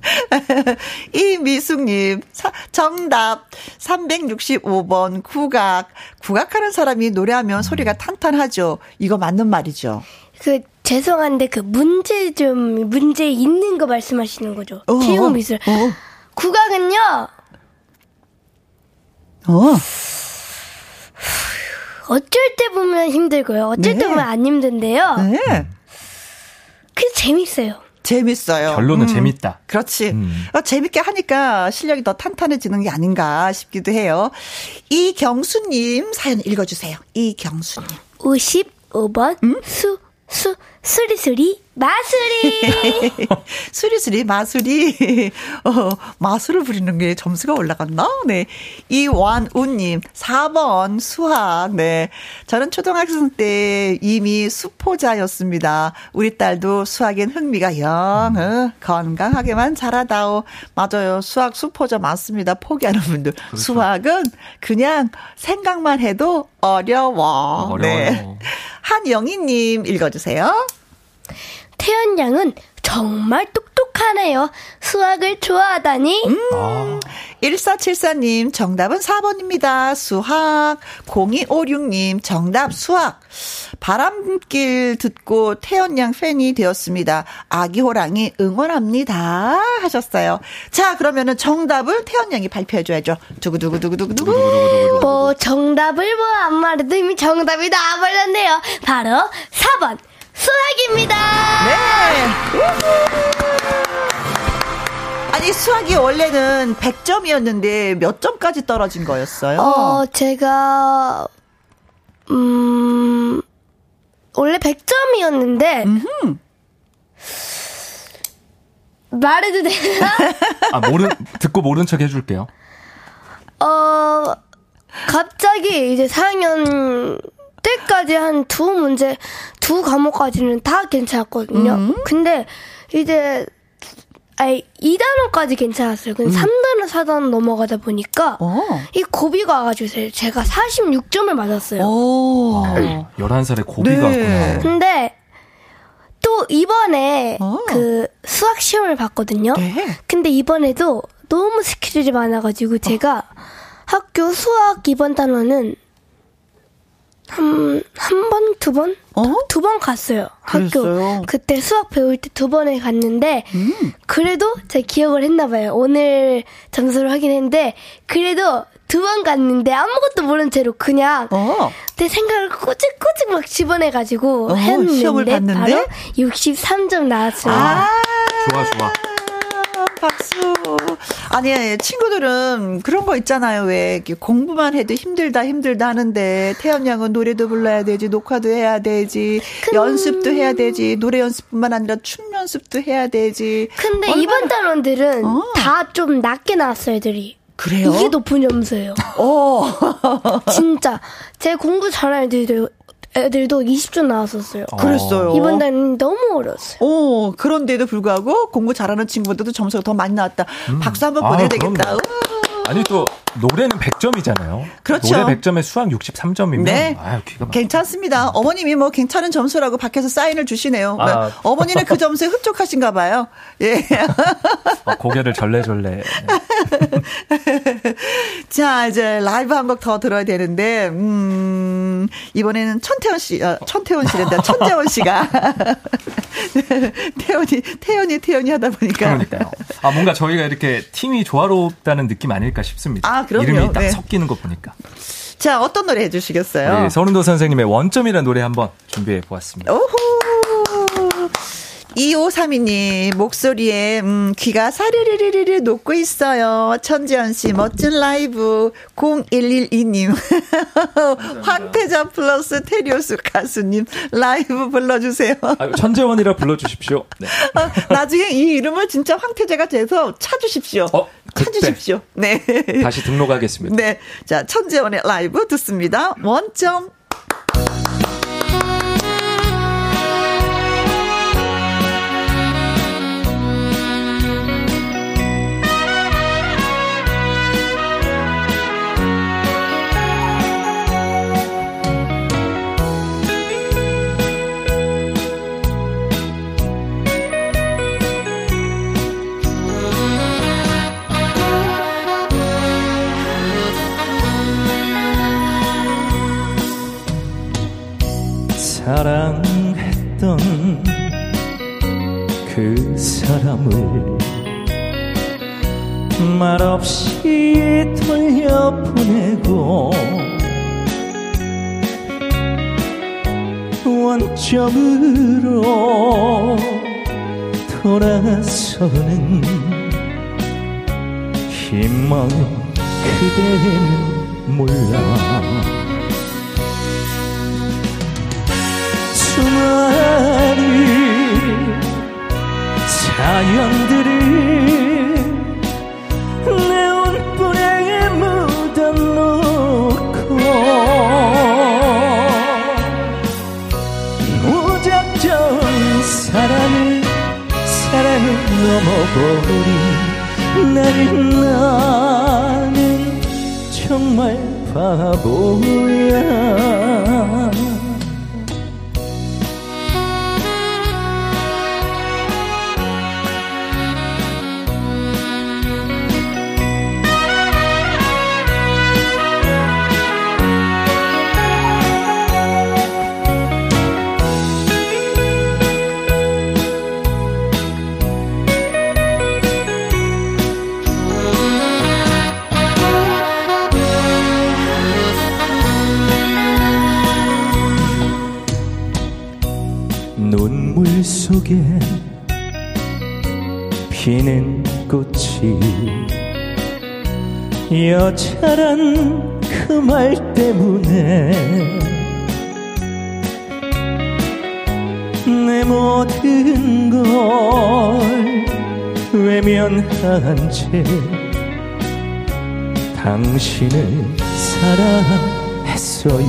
(laughs) 이미숙님, 사- 정답. 365번 국악. 국악하는 사람이 노래하면 소리가 탄탄하죠. 이거 맞는 말이죠. 그 죄송한데 그 문제 좀 문제 있는 거 말씀하시는 거죠? 어, 체육 미술. 어. 국악은요. 어. 어쩔 때 보면 힘들고요. 어쩔 네. 때 보면 안 힘든데요. 네. 그 재밌어요. 재밌어요. 결론은 음. 재밌다. 그렇지. 음. 어, 재밌게 하니까 실력이 더 탄탄해지는 게 아닌가 싶기도 해요. 이경수님 사연 읽어주세요. 이경수님. 55번 수, 수, 수리수리 마수리. (laughs) 수리수리 마수리 (laughs) 어, 마술을 부리는 게 점수가 올라갔나? 네. 이완우 님 4번 수학 네. 저는 초등학생 때 이미 수포자였습니다. 우리 딸도 수학엔 흥미가 영 어, 건강하게만 자라다오. 맞아요. 수학 수포자 많습니다. 포기하는 분들. 수학은 그냥 생각만 해도 어려워. 어려워요. 네. 한영희 님 읽어 주세요. 태연 양은 정말 똑똑하네요. 수학을 좋아하다니. 음. 아. 1474님, 정답은 4번입니다. 수학. 0256님, 정답 수학. 바람길 듣고 태연양 팬이 되었습니다. 아기 호랑이 응원합니다. 하셨어요. 자, 그러면은 정답을 태연양이 발표해줘야죠. 두구두구두구두구두구. 뭐, 정답을 뭐, 안 말해도 이미 정답이 나와버렸네요. 바로 4번. 수학입니다. 네. 아니 수학이 원래는 100점이었는데 몇 점까지 떨어진 거였어요? 어, 제가 음 원래 100점이었는데 음흠. 말해도 되나? 아, 모른 듣고 모른 척 해줄게요. 어 갑자기 이제 4학년 때까지 한 두 문제, 두 과목까지는 다 괜찮았거든요. 음. 근데 이제 아니 2단원까지 괜찮았어요. 근데 음. 3단원, 4단원 넘어가다 보니까 어. 이 고비가 와가지고 제가 46점을 맞았어요. 오. 아, 11살에 고비가 네. 왔구나. 근데 또 이번에 어. 그 수학 시험을 봤거든요. 네. 근데 이번에도 너무 스케줄이 많아가지고 제가 어. 학교 수학 이번 단원은 한, 한 번, 두 번? 어? 두번 갔어요. 그랬어요? 학교. 그때 수학 배울 때 두 번에 갔는데, 음. 그래도 제가 기억을 했나봐요. 오늘 점수를 확인했는데, 그래도 두 번 갔는데 아무것도 모른 채로 그냥 어. 내 생각을 꼬집꼬집 막 집어내가지고 어, 했는데 바로 63점 나왔어요. 아~ 좋아, 좋아. 박수. 아니, 친구들은 그런 거 있잖아요. 왜 공부만 해도 힘들다, 힘들다 하는데, 태연 양은 노래도 불러야 되지, 녹화도 해야 되지, 근... 연습도 해야 되지, 노래 연습뿐만 아니라 춤 연습도 해야 되지. 근데 얼마나... 이번 단원들은 어. 다좀 낮게 나왔어요, 애들이. 그래요? 이게 높은 점수예요. 어. 진짜. 제 공부 잘하는 애들도 애들도 20점 나왔었어요. 그랬어요. 이번 달은 너무 어려웠어요. 오, 그런데도 불구하고 공부 잘하는 친구들도 점수가 더 많이 나왔다. 음. 박수 한번 아, 보내야 되겠다. 아니 또 노래는 100점이잖아요. 그렇죠. 노래 100점에 수학 63점이면 네. 아유, 괜찮습니다. 어머님이 뭐 괜찮은 점수라고 밖에서 사인을 주시네요. 아. 어머니는 그 점수에 흡족하신가 봐요. 예. 아, (laughs) 고개를 절레절레. (laughs) 자, 이제 라이브 한 곡 더 들어야 되는데 음, 이번에는 천태원 씨, 어, 천태원 씨란다. 천재원 씨가 (laughs) 태연이 태연이 태연이 하다 보니까 그러니까요. 아 뭔가 저희가 이렇게 팀이 조화롭다는 느낌 아닐까 싶습니다. 아, 그럼요. 이름이 딱 네. 섞이는 거 보니까. 자, 어떤 노래 해주시겠어요? 네, 설운도 선생님의 원점이라는 노래 한번 준비해 보았습니다. 오호. 2532님, 목소리에, 음, 귀가 사르르르르 녹고 있어요. 천재원 씨, 멋진 라이브. 0112님, (laughs) 황태자 플러스 테리오스 가수님, 라이브 불러주세요. 아, 천재원이라 불러주십시오. 네. 어, 나중에 이 이름을 진짜 황태자가 돼서 찾으십시오. 어, 찾으십시오. 네. 다시 등록하겠습니다. 네. 자, 천재원의 라이브 듣습니다. 원점. 사랑했던 그 사람을 말없이 돌려보내고 원점으로 돌아서는 희망 그대는 몰라 수많은 사연들을 내 옷불에 묻어놓고 무작정 사랑을 사랑을 넘어버린 나는 나는 정말 바보야 피는 꽃이 여자란 그 말 때문에 내 모든 걸 외면한 채 당신을 사랑했어요.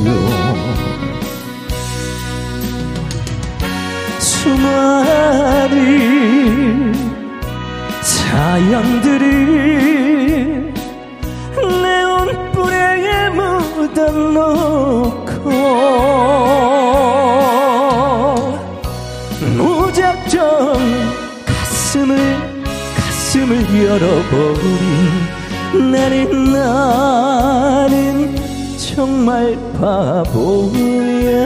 수많은 사연들을 내 옷부레에 묻어놓고 무작정 가슴을 가슴을 열어버린 나는 나는 정말 바보야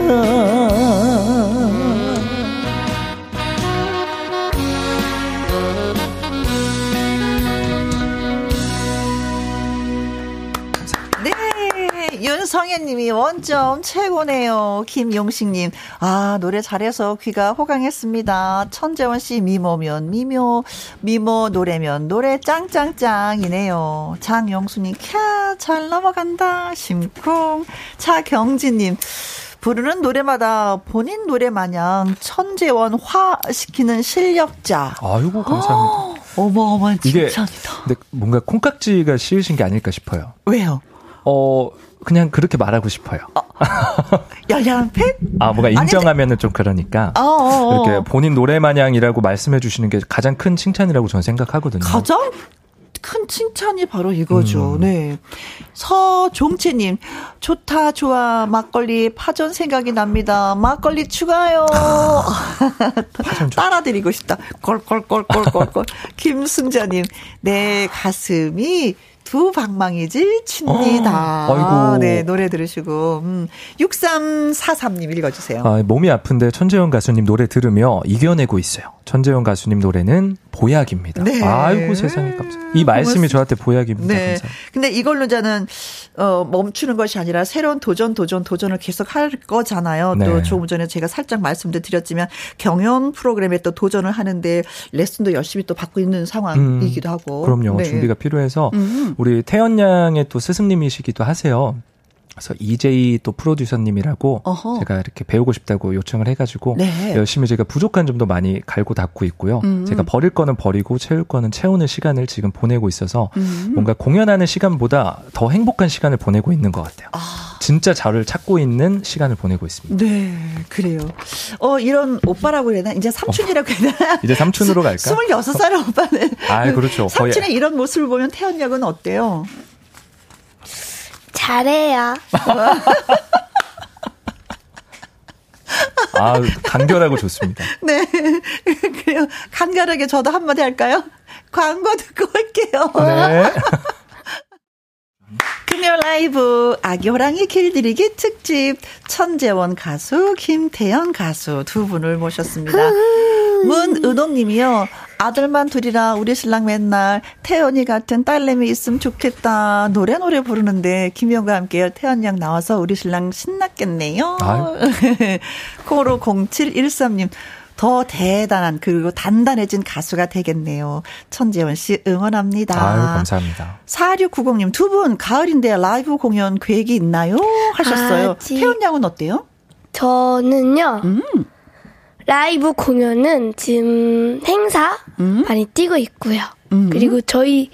윤성혜님이 원점 최고네요. 김용식님, 아 노래 잘해서 귀가 호강했습니다. 천재원 씨 미모면 미모, 미모 노래면 노래 짱짱짱이네요. 장영수님, 캬 잘 넘어간다. 심쿵. 차경진님. 부르는 노래마다 본인 노래 마냥 천재원 화 시키는 실력자. 아이고 감사합니다. 어마어마한 칭찬이다. 근데 뭔가 콩깍지가 씌우신 게 아닐까 싶어요. 왜요? 어 그냥 그렇게 말하고 싶어요. 어. (laughs) 야야한 팬? 아, 뭔가 인정하면은 좀 그러니까. 어, 어, 어, 이렇게 본인 노래 마냥이라고 말씀해 주시는 게 가장 큰 칭찬이라고 저는 생각하거든요. 가장 큰 칭찬이 바로 이거죠. 음. 네. 서종채님, 좋다, 좋아. 막걸리 파전 생각이 납니다. 막걸리 추가요. (laughs) 따라드리고 싶다. 꼴꼴꼴꼴꼴꼴. (laughs) 김승자님, 내 가슴이 두 방망이질 칩니다. 어, 네, 노래 들으시고. 음, 6343님 읽어주세요. 아, 몸이 아픈데 천재현 가수님 노래 들으며 이겨내고 있어요. 천재현 가수님 노래는 보약입니다. 네. 아이고 세상에 감사. 이 말씀이 고맙습니다. 저한테 보약입니다. 네. 감사합니다. 근데 이걸로 저는 어, 멈추는 것이 아니라 새로운 도전, 도전, 도전을 계속 할 거잖아요. 네. 또 조금 전에 제가 살짝 말씀도 드렸지만 경연 프로그램에 또 도전을 하는데 레슨도 열심히 또 받고 있는 상황이기도 음, 하고. 그럼요. 네. 준비가 필요해서 음. 우리 태연 양의 또 스승님이시기도 하세요. 그래서 이제이 또 프로듀서님이라고 어허. 제가 이렇게 배우고 싶다고 요청을 해가지고 네. 열심히 제가 부족한 점도 많이 갈고 닦고 있고요. 음. 제가 버릴 거는 버리고 채울 거는 채우는 시간을 지금 보내고 있어서 음. 뭔가 공연하는 시간보다 더 행복한 시간을 보내고 있는 것 같아요. 아. 진짜 자를 찾고 있는 시간을 보내고 있습니다. 네, 그래요. 어, 이런 오빠라고 해야 되나? 이제 삼촌이라고 해야 되나? 이제 삼촌으로 갈까? (laughs) 26살 오빠는. 아, 그렇죠. 삼촌의 이런 모습을 보면 태연 역은 어때요? 잘해요. 아, 간결하고 좋습니다. (laughs) 네. 그래요. 간결하게 저도 한마디 할까요? 광고 듣고 올게요. 네. (laughs) 금요 라이브 아기 호랑이 길들이기 특집 천재원 가수 김태연 가수 두 분을 모셨습니다. 문은옥 님이요. 아들만 둘이라 우리 신랑 맨날 태연이 같은 딸내미 있으면 좋겠다. 노래 노래 부르는데 김영과 함께 태연 양 나와서 우리 신랑 신났겠네요. (laughs) 코로 0713님. 더 대단한 그리고 단단해진 가수가 되겠네요. 천재원 씨 응원합니다. 아유, 감사합니다. 4690님 두 분 가을인데 라이브 공연 계획이 있나요? 하셨어요. 아, 태연 양은 어때요? 저는요. 음. 라이브 공연은 지금 행사 음? 많이 뛰고 있고요. 음? 그리고 저희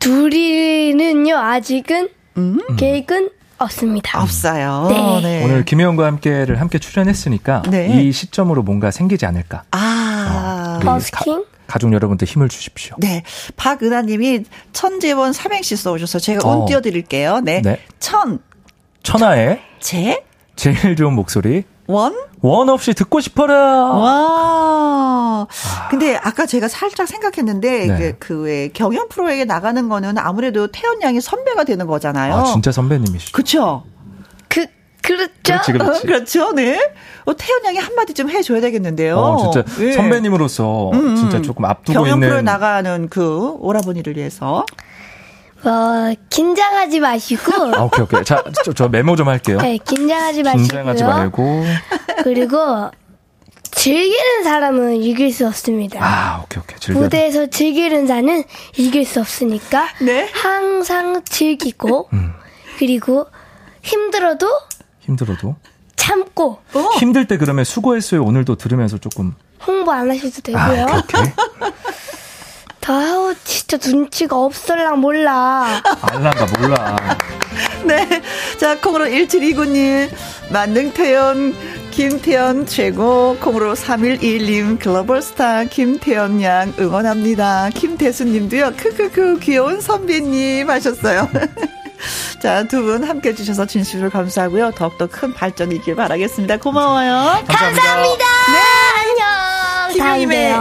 둘이는요 아직은 음? 계획은 없습니다. 없어요. 네. 네. 오늘 김혜영과 함께를 함께 출연했으니까 네. 이 시점으로 뭔가 생기지 않을까. 아, 어, 버스킹? 가족 여러분들 힘을 주십시오. 네. 박은하님이 천재원 삼행시 써오셔서 제가 운 어. 띄워드릴게요. 네. 네. 천. 천하의. 제. 제일 좋은 목소리. 원? 원 없이 듣고 싶어라. 와. 아. 근데 아까 제가 살짝 생각했는데 네. 그왜 경연 프로에 나가는 거는 아무래도 태연 양이 선배가 되는 거잖아요. 아, 진짜 선배님이시죠. 그렇죠. 그 그렇죠. 그렇지, 그렇지. (laughs) 그렇죠. 네. 어, 태연 양이 한마디 좀 해줘야 되겠는데요. 어, 진짜 네. 선배님으로서 음, 음. 진짜 조금 앞두고 경연 있는. 경연 프로에 나가는 그 오라버니를 위해서. 어, 긴장하지 마시고. (laughs) 아, 오케이, 오케이. 자, 저, 저 메모 좀 할게요. 네, 긴장하지 마시고. 긴장하지 말고. 그리고 즐기는 사람은 이길 수 없습니다. 아, 오케이, 오케이. 즐겨. 무대에서 즐기는 자는 이길 수 없으니까 네. 항상 즐기고 음. 그리고 힘들어도 힘들어도 참고 어. 힘들 때 그러면 수고했어요 오늘도 들으면서 조금 홍보 안 하셔도 되고요. 아, 오케이. (laughs) 아우 진짜 눈치가 없을랑 몰라. 알란가 몰라. (laughs) 네. 자, 콩으로 1729님, 만능태연, 김태연 최고, 콩으로 3121님, 글로벌 스타 김태연 양 응원합니다. 김태수님도요, 크크크, 귀여운 선배님 하셨어요. (laughs) 자, 두 분 함께 해주셔서 진심으로 감사하고요. 더욱더 큰 발전이 있길 바라겠습니다. 고마워요. 감사합니다. 감사합니다. 네. 김영임의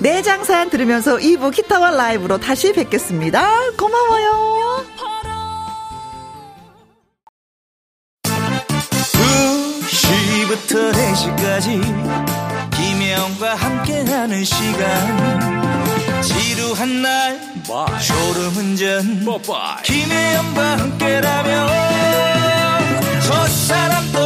내 장산 들으면서 2부 기타와 라이브로 다시 뵙겠습니다. 고마워요. 2시부터 4시까지 김혜영과 함께하는 시간 지루한 날 졸음운전 김혜영과 함께라면 저 사람도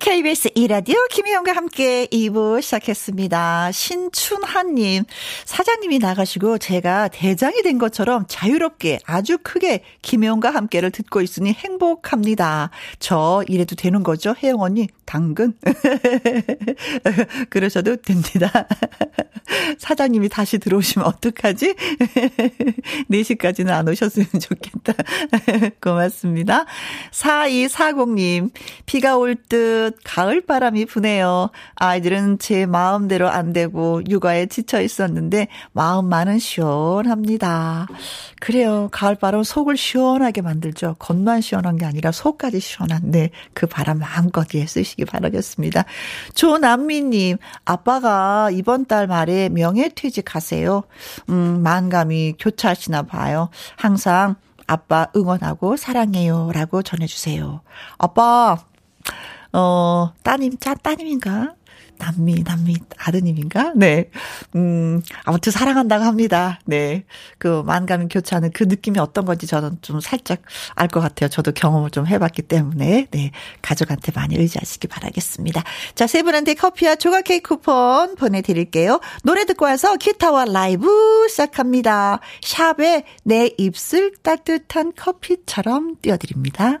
KBS 이라디오 김희영과 함께 2부 시작했습니다. 신춘하님, 사장님이 나가시고 제가 대장이 된 것처럼 자유롭게 아주 크게 김희영과 함께를 듣고 있으니 행복합니다. 저 이래도 되는 거죠? 혜영 언니, 당근? (laughs) 그러셔도 됩니다. (laughs) 사장님이 다시 들어오시면 어떡하지? (laughs) 4시까지는 안 오셨으면 좋겠다. 고맙습니다. 4240님, 비가 올 듯 가을 바람이 부네요. 아이들은 제 마음대로 안 되고 육아에 지쳐 있었는데 마음만은 시원합니다. 그래요. 가을 바람 속을 시원하게 만들죠. 겉만 시원한 게 아니라 속까지 시원한데 그 바람 마음껏 예 쓰시기 바라겠습니다. 조남미님, 아빠가 이번 달 말에 명예퇴직하세요. 음, 만감이 교차하시나 봐요. 항상 아빠 응원하고 사랑해요. 라고 전해주세요. 아빠, 어, 따님, 짜, 따님인가? 남미, 남미, 아드님인가? 네. 음, 아무튼 사랑한다고 합니다. 네. 그 만감 교차하는 그 느낌이 어떤 건지 저는 좀 살짝 알 것 같아요. 저도 경험을 좀 해봤기 때문에. 네. 가족한테 많이 의지하시기 바라겠습니다. 자, 세 분한테 커피와 조각 케이크 쿠폰 보내드릴게요. 노래 듣고 와서 기타와 라이브 시작합니다. 샵에 내 입술 따뜻한 커피처럼 띄워드립니다.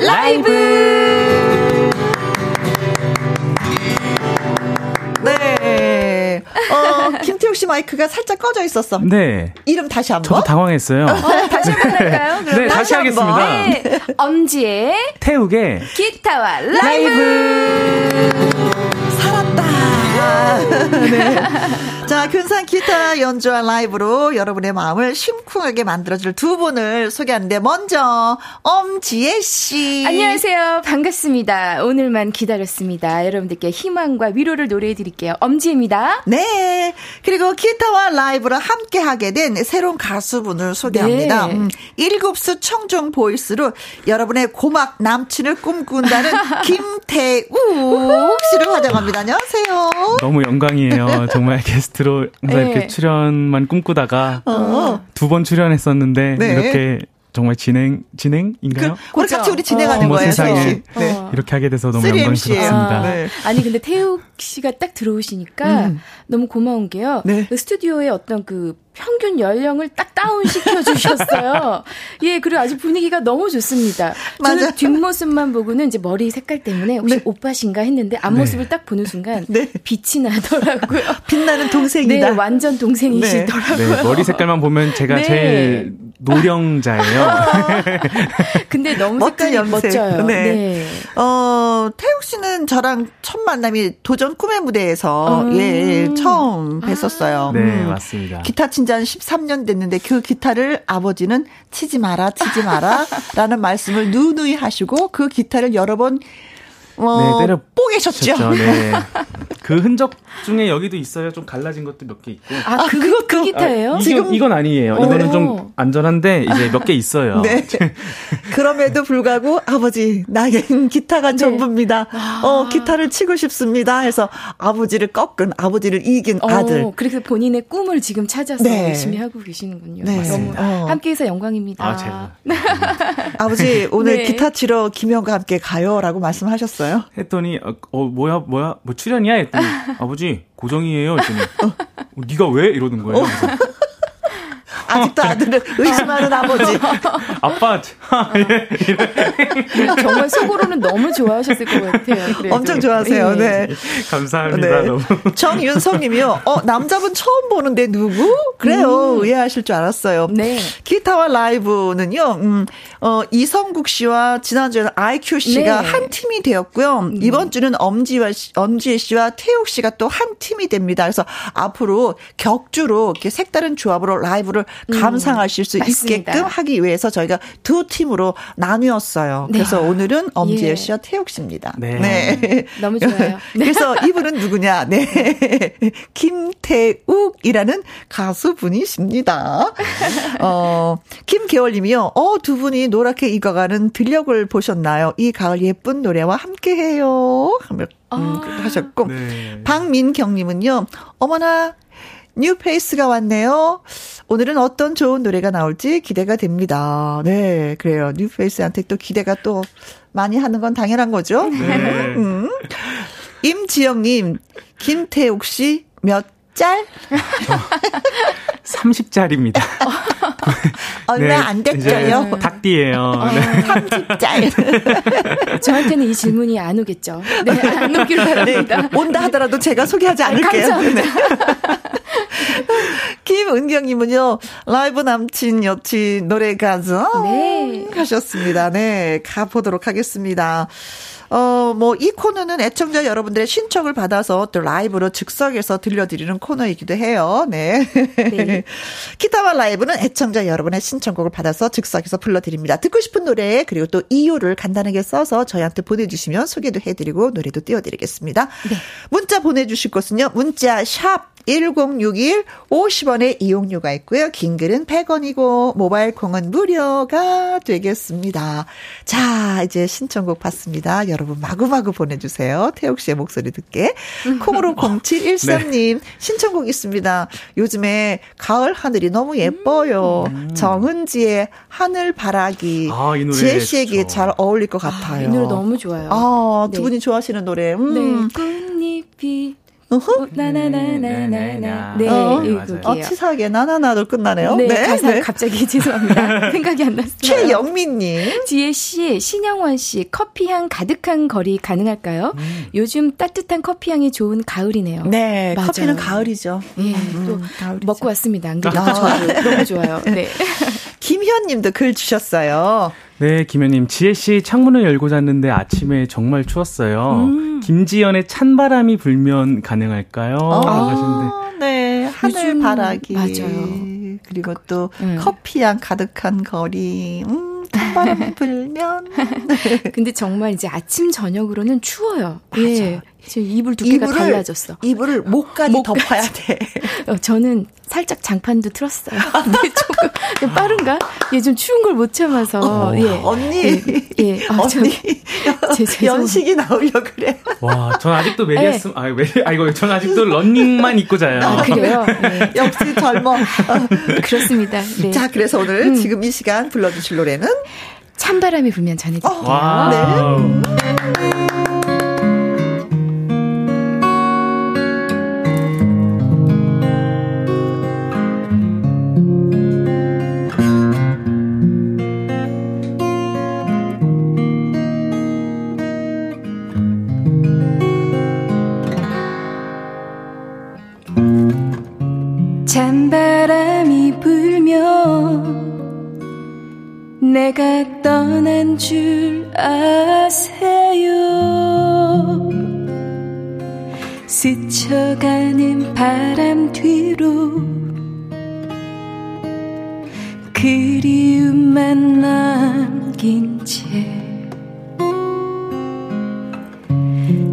라이브. 네. 어, 김태욱 마이크가 살짝 꺼져 있었어. 네. 이름 다시 한 번. 저도 당황했어요. 어, 다시 한번 할까요? 네, 다시, 다시 하겠습니다. 네. 엄지의 태욱의 기타와 라이브. 라이브. (laughs) 네. 자, 근산 기타 연주와 라이브로 여러분의 마음을 심쿵하게 만들어줄 두 분을 소개하는데 먼저 엄지혜 씨. 안녕하세요. 반갑습니다. 오늘만 기다렸습니다. 여러분들께 희망과 위로를 노래해 드릴게요. 엄지혜입니다. 네. 그리고 기타와 라이브를 함께 하게 된 새로운 가수분을 소개합니다. 네. 음, 일곱수 청중 보이스로 여러분의 고막 남친을 꿈꾼다는 (laughs) 김태우 씨를 환영합니다. 안녕하세요. 너무 영광이에요. 정말 게스트 로 항상 네. 이렇게 출연만 꿈꾸다가 어. 두번 출연했었는데 네. 이렇게 정말 진행 진행인가요? 그, 우리 같이 우리 진행하는 어, 거예요. 세상에 네. 이렇게 하게 돼서 너무 영광스럽습니다. 아, 네. 아니 근데 태욱 씨가 딱 들어오시니까 음. 너무 고마운 게요. 네. 그 스튜디오에 어떤 그 평균 연령을 딱 다운 시켜 주셨어요. (laughs) 예, 그리고 아주 분위기가 너무 좋습니다. 저는 맞아. 뒷모습만 보고는 이제 머리 색깔 때문에 혹시 네. 오빠신가 했는데 앞모습을 네. 딱 보는 순간 네. 빛이 나더라고요. (laughs) 빛나는 동생이다. 네, 완전 동생이시더라고요. 네. 네 머리 색깔만 보면 제가 네. 제일 노령자예요. (laughs) 근데 너무 색깔이 멋져요. 네. 네. 어, 태욱 씨는 저랑 첫 만남이 도전 꿈의 무대에서 음. 예, 처음 뵀었어요. 네, 음. 맞습니다. 기타 친 지 한 13년 됐는데 그 기타를 아버지는 치지 마라, 치지 마라 라는 (laughs) 말씀을 누누이 하시고 그 기타를 여러 번 어, 네, 때려 뽀개셨죠. 네. (laughs) 그 흔적 중에 여기도 있어요. 좀 갈라진 것도 몇 개 있고. 아, 아 그거 그 기타예요? 아, 지금 이건 아니에요. 오. 이거는 좀 안전한데 이제 몇 개 있어요. (laughs) 네. (laughs) 그럼에도 불구하고 아버지 나에겐 기타가 네. 전부입니다. 아. 어 기타를 치고 싶습니다. 해서 아버지를 꺾은 아버지를 이긴 어, 아들. 그래서 본인의 꿈을 지금 찾아서 네. 열심히 하고 계시는군요. 네. 너무 어. 함께해서 영광입니다. 아 제가. 아버지 오늘 네. 기타 치러 김영과 함께 가요라고 말씀하셨어요. 했더니 어, 어 뭐야 뭐야 뭐 출연이야? 했더니 (laughs) 아버지 고정이에요. 했더니 어, 네가 왜? 이러는 거예요. 아직도 아들을 (laughs) 의심하는 아버지. (laughs) 아빠, (laughs) 예, 정말 속으로는 너무 좋아하셨을 것 같아요. 그래도. 엄청 좋아하세요. 네. 네. 감사합니다. 네. 너무. 정윤성님이요. 어, 남자분 처음 보는데 누구? 그래요. 음. 의아하실 줄 알았어요. 네. 기타와 라이브는요, 음, 어, 이성국 씨와 지난주에는 IQ 씨가 네. 한 팀이 되었고요. 음. 이번 주는 엄지와, 엄지혜 씨와 태욱 씨가 또 한 팀이 됩니다. 그래서 앞으로 격주로 이렇게 색다른 조합으로 라이브를 음, 감상하실 수 맞습니다. 있게끔 하기 위해서 저희가 두 팀으로 나누었어요. 네. 그래서 오늘은 엄지혜 예. 씨와 태욱 씨입니다. 네. 네. 너무 좋아요. (laughs) 그래서 이분은 누구냐? 네. (laughs) 김태욱이라는 가수분이십니다. 어, 김계월 님이요. 어, 두 분이 노랗게 익어가는 들녘을 보셨나요? 이 가을 예쁜 노래와 함께 해요. 음, 아. 하셨고. 네. 박민경 님은요. 어머나, 뉴페이스가 왔네요. 오늘은 어떤 좋은 노래가 나올지 기대가 됩니다. 네, 그래요. 뉴페이스한테 또 기대가 또 많이 하는 건 당연한 거죠. 네. 음. 임지영님, 김태욱 씨, 몇 짤? (laughs) 30짤입니다. (laughs) (laughs) 얼마 네, 안 됐죠요? 닭띠예요. 어, 네. 30짤. (laughs) 저한테는 이 질문이 안 오겠죠. 네, 안 오길 바랍니다. 네, 온다 하더라도 제가 소개하지 않을게요. 감사합니다. 네. (laughs) 김은경님은요, 라이브 남친 여친 노래 가수. 네. 하셨습니다. 네, 가보도록 하겠습니다. 어, 뭐, 이 코너는 애청자 여러분들의 신청을 받아서 또 라이브로 즉석에서 들려드리는 코너이기도 해요. 네. 네. (laughs) 기타와 라이브는 애청자 여러분의 신청곡을 받아서 즉석에서 불러드립니다. 듣고 싶은 노래, 그리고 또 이유를 간단하게 써서 저희한테 보내주시면 소개도 해드리고 노래도 띄워드리겠습니다. 네. 문자 보내주실 곳은요, 문자 샵 1061 50원의 이용료가 있고요. 긴 글은 100원이고 모바일 콩은 무료가 되겠습니다. 자, 이제 신청곡 받습니다. 여러분 마구마구 보내주세요. 태욱 씨의 목소리 듣게. 콩으로 (laughs) 0713님 네. 신청곡 있습니다. 요즘에 가을 하늘이 너무 예뻐요. 음. 정은지의 하늘 바라기. 아, 지혜 씨에게 잘 어울릴 것 같아요. 아, 이 노래 너무 좋아요. 아, 두 네. 분이 좋아하시는 노래. 음. 네. 꽃잎이 나나나나나나. 네, 어, 이 곡이에요. 어, 치사하게 나나나로 끝나네요. 네, 네 가사 네. 갑자기 (laughs) 죄송합니다. 생각이 안 났어요. 최영민님. 지혜 씨, 신영원 씨, 커피향 가득한 거리 가능할까요? 음. 요즘 따뜻한 커피향이 좋은 가을이네요. 네, 맞아요. 커피는 가을이죠. 예, 음, 또 가을이죠. 먹고 왔습니다. 안 그래도 아. 저도 너무 좋아요. (laughs) 네. 김현님도 글 주셨어요. 네, 김현님. 지혜씨 창문을 열고 잤는데 아침에 정말 추웠어요. 음. 김지연의 찬바람이 불면 가능할까요? 아, 네. 하늘 바라기. 맞아요. 그리고 또 음. 커피향 가득한 거리. 음, 찬바람이 (laughs) 불면. 근데 정말 이제 아침, 저녁으로는 추워요. 맞아. 예. 지금 이불 두께가 이불을, 달라졌어. 이불을 목까지 목까지. 덮어야 돼. (laughs) 어, 저는 살짝 장판도 틀었어요. (laughs) 네, 조금 빠른가? 예, 좀 추운 걸 못 참아서. 어, 예. 언니. 예. 예. 아, 언니. (laughs) 제, 연식이 나오려 그래. 와, 전 아직도 메리야스, 네. 아, 메리, 아이고, 전 아직도 런닝만 입고 자요. 아, 그래요? 네. 역시 젊어. 그렇습니다. 네. 자, 그래서 오늘 음. 지금 이 시간 불러주실 노래는 찬바람이 불면 전해드릴게요. 어, 네. 줄 아세요? 스쳐가는 바람 뒤로 그리움만 남긴 채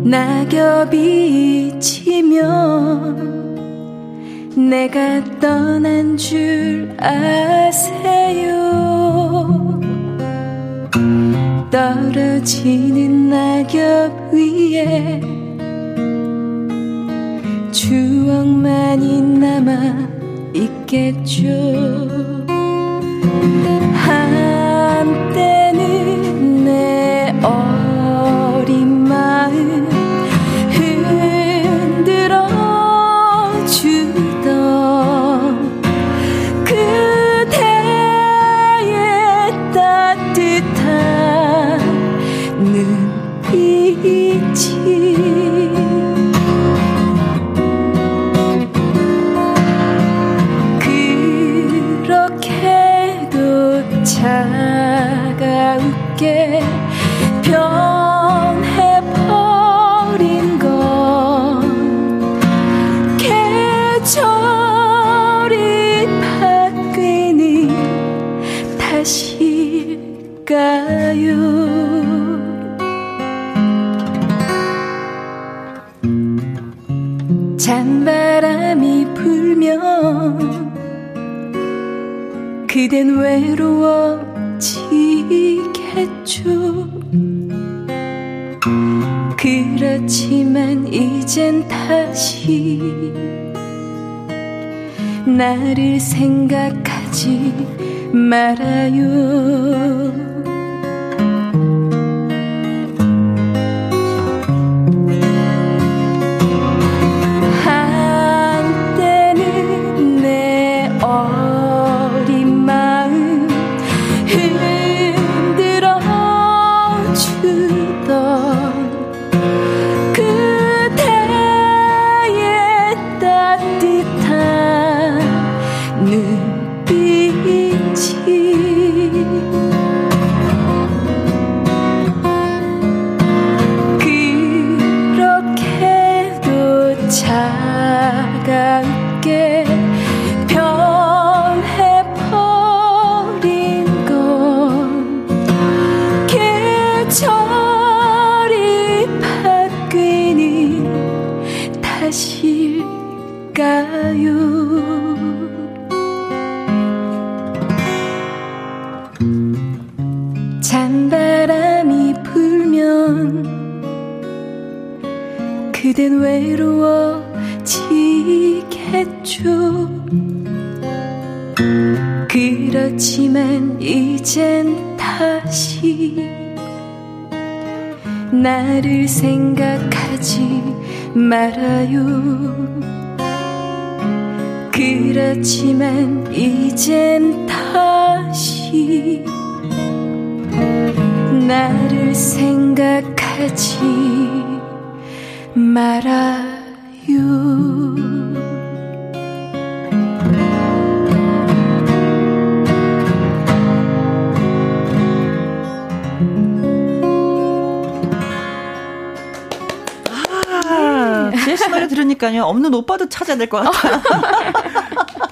낙엽이 지면 내가 떠난 줄 아세요 떨어지는 낙엽 위에 추억만이 남아 있겠죠 들으니까요. 없는 오빠도 찾아야 될 것 같아요. (laughs)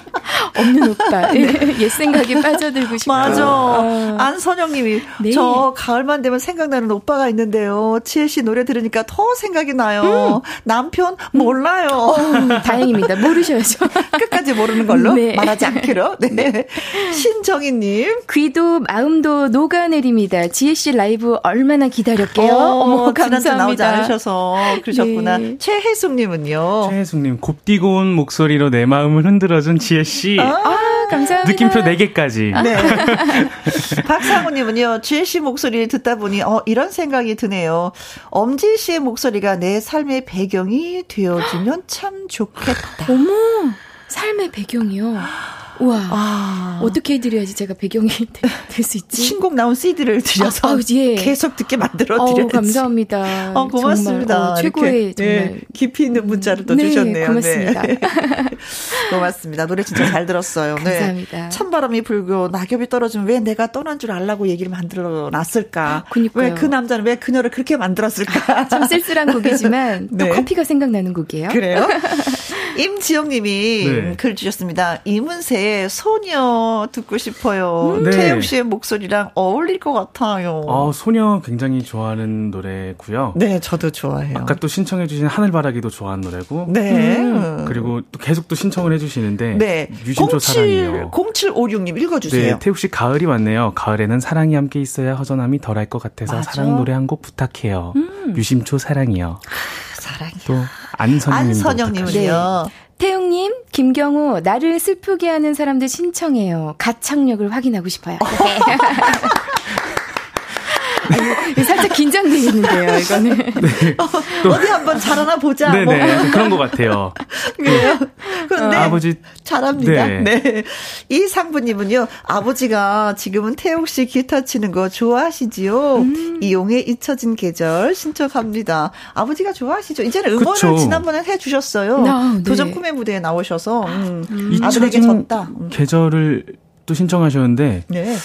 없는 오빠. (laughs) 네. (laughs) 옛 생각에 빠져들고 싶어. 맞아. 어. 안선영님이 네. 저 가을만 되면 생각나는 오빠가 있는데요. 지혜 씨 노래 들으니까 더 생각이 나요. 음. 남편 몰라요. 어, 다행입니다. 모르셔야죠. (laughs) 끝까지 모르는 걸로 네. 말하지 않기로. 네. 네. 신정희님 귀도 마음도 녹아내립니다. 지혜 씨 라이브 얼마나 기다렸게요. 어, 어머 감사합니다. 나오지 않으셔서 그러셨구나. 네. 최혜숙님은요. 최혜숙님 곱디고운 목소리로 내 마음을 흔들어준 지혜 씨. 아, 감사합니다. 느낌표 4개까지. 네. (laughs) 박상우님은요, 지혜 씨 목소리를 듣다 보니, 어, 이런 생각이 드네요. 엄지 씨의 목소리가 내 삶의 배경이 되어주면 참 좋겠다. 어머, 삶의 배경이요? 우와. 아. 어떻게 해드려야지 제가 배경이 (laughs) 될 수 있지? 신곡 나온 CD를 드려서 아, 아, 예. 계속 듣게 만들어 드려야지. 어, 감사합니다. 어, 고맙습니다. 정말, 어, 최고의 정말 네, 깊이 있는 문자를 또 네, 주셨네요. 고맙습니다. 네. (laughs) 고맙습니다. 노래 진짜 잘 들었어요. 네. 감사합니다. 찬바람이 불고 낙엽이 떨어지면 왜 내가 떠난 줄 알라고 얘기를 만들어 놨을까? 왜 그 남자는 왜 그녀를 그렇게 만들었을까? 참 쓸쓸한 곡이지만 또 (laughs) 네. 커피가 생각나는 곡이에요. 그래요? 임지영 님이 네. 글 주셨습니다. 이문세 소녀 듣고 싶어요. 음. 네. 태영 씨의 목소리랑 어울릴 것 같아요. 어, 소녀 굉장히 좋아하는 노래고요. 네, 저도 좋아해요. 아까 또 신청해 주신 하늘바라기도 좋아하는 노래고. 네. 음. 그리고 또 계속 또 신청을 해 주시는데. 네. 유심초 07, 사랑이요. 0756님 읽어 주세요. 네, 태욱 씨 가을이 왔네요. 가을에는 사랑이 함께 있어야 허전함이 덜할 것 같아서 맞아. 사랑 노래 한 곡 부탁해요. 음. 유심초 사랑이요. 사랑이요. 또 안선영님. 안선영 님은요. 네. 태용님, 김경우, 나를 슬프게 하는 사람들 신청해요. 가창력을 확인하고 싶어요. (laughs) 살짝 긴장되겠는데요, 이거는. 네. 어, 디 한번 잘하나 보자. 네네, 뭐. 그런 것 같아요. (laughs) 그래요? 그런데 아, 아버지 잘합니다. 네. 네. 이 상부님은요, 아버지가 지금은 태욱 씨 기타 치는 거 좋아하시지요? 음. 이용의 잊혀진 계절 신청합니다. 아버지가 좋아하시죠? 이제는 응원을 그쵸. 지난번에 해 주셨어요. 아, 네. 도전 꿈의 무대에 나오셔서 음, 음. 아들에게 졌다. 음. 계절을 또 신청하셨는데. 네.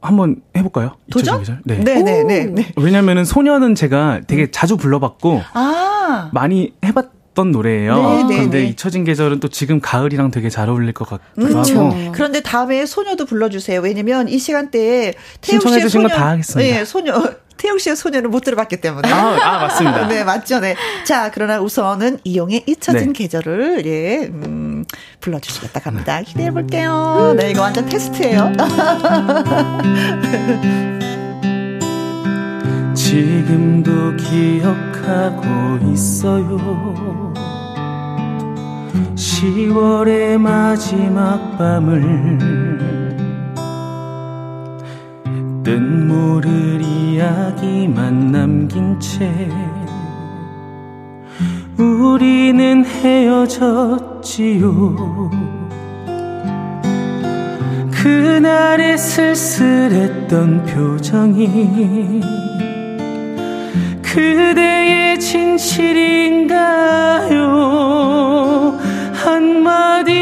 한번 해볼까요? 도전? 네. 네네네. 네, 네, 네. 왜냐면은 소녀는 제가 되게 자주 불러봤고 아~ 많이 해봤 던 노래예요. 네네네. 그런데 잊혀진 계절은 또 지금 가을이랑 되게 잘 어울릴 것 같기도 그렇죠. 하고. 그런데 다음에 소녀도 불러주세요. 왜냐면 이 시간대에 태욱 씨의 소녀, 다 하겠습니다. 네, 소녀 (laughs) 태용 씨의 소녀를 못 들어봤기 때문에. 아, 아, 맞습니다. (laughs) 네, 맞죠. 네. 자, 그러나 우선은 이용의 잊혀진 네. 계절을, 예, 음, 불러주시겠다 합니다. 기대해 볼게요. 네, 이거 완전 테스트예요. (laughs) 지금도 기억하고 있어요. 10월의 마지막 밤을 눈물을 이야기만 남긴 채 우리는 헤어졌 지요 그날의 쓸쓸했던 표정이 그대의 진실인가요 한마디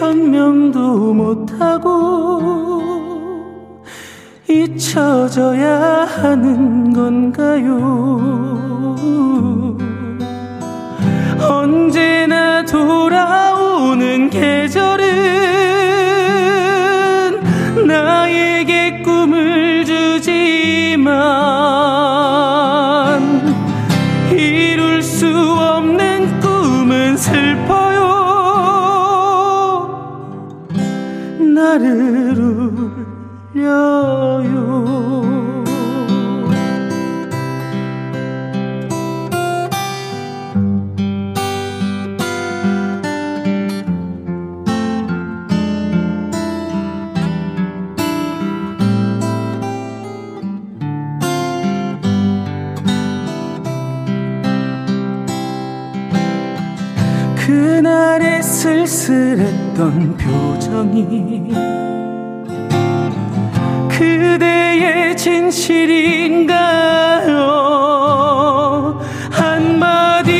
변명도 못하고 잊혀져야 하는 건가요? 언제나 돌아오는 계절은 나에게 꿈을 주지만 이룰 수 없는 꿈은 슬퍼요. 나를 울려 쓸쓸했던 표정이 그대의 진실인가요? 한마디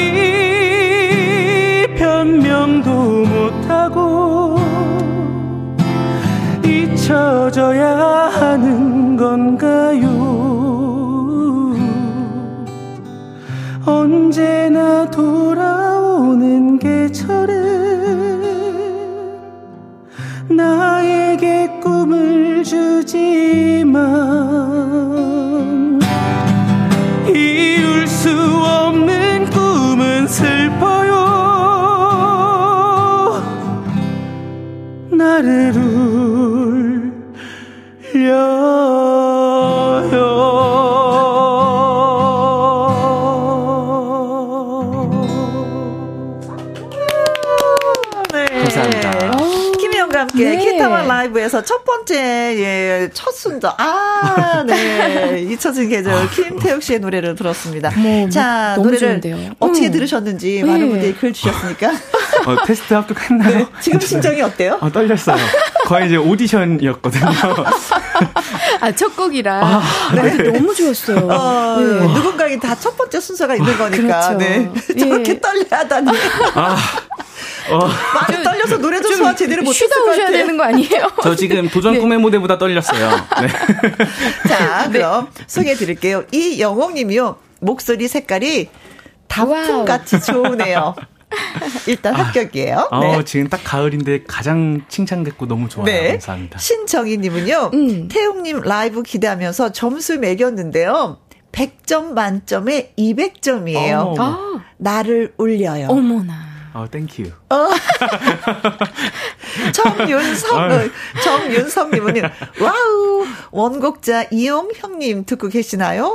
변명도 못하고 잊혀져야 나를 울려요 함께 네. 기타만 라이브에서 첫 번째 예, 첫 순서 아, 네. 잊혀진 계절 아, 김태욱 씨의 노래를 들었습니다. 뭐, 자, 노래를 좋은데요. 어떻게 음. 들으셨는지 많은 네. 분들이 글 주셨으니까. (laughs) 어, 테스트 합격했나요? 네. 지금 심정이 어때요? 어, 떨렸어요. 거의 이제 오디션이었거든요. (laughs) 아, 첫 곡이라. 아, 네. 네. 너무 좋았어요. 어, 네. 누군가에 다첫 번째 순서가 있는 거니까. 그렇죠. 네. (laughs) 저렇게 예. 떨려 하다니. 아. 어. 많이 떨려서 노래 좀 소화 제대로 것 같아요. 오셔야 되는 거 아니에요? (laughs) 저 지금 도전 네. 꿈의 무대보다 떨렸어요. 네. (laughs) 자, 그럼 네. 소개해 드릴게요. 이영옥 님이요. 목소리 색깔이 단풍같이 좋으네요. 일단 아, 합격이에요. 아, 네. 어, 지금 딱 가을인데 가장 칭찬됐고 너무 좋아요. 네. 감사합니다. 신정희님은요, 음. 태웅님 라이브 기대하면서 점수 매겼는데요. 100점 만점에 200점이에요. 아. 나를 울려요. 어머나. Oh, thank you. (laughs) 어. 정윤성, 정윤성님은, 와우, 원곡자 이용 형님 듣고 계시나요?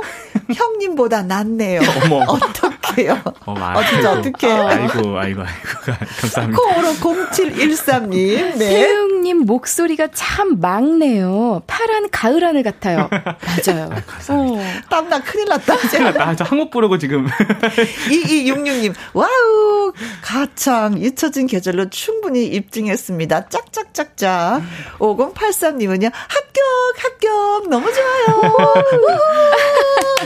형님보다 낫네요. 어머. 어떡해요? 어, 어 진짜 어떡해. 아이고, 아이고, 아이고. (laughs) 감사합니다. 코로 0713님. 네. 태웅님 목소리가 참 맑네요. 파란 가을 하늘 같아요. 맞아요. 아, 어. 땀나 큰일 났다. 큰일 났다. 저 한 곡 부르고 지금. (laughs) 2266님, 와우, 가창, 잊혀진 계절로 충분히 입증했습니다. 짝짝짝짝. 5083님은요, 합격, 합격, 너무 좋아요.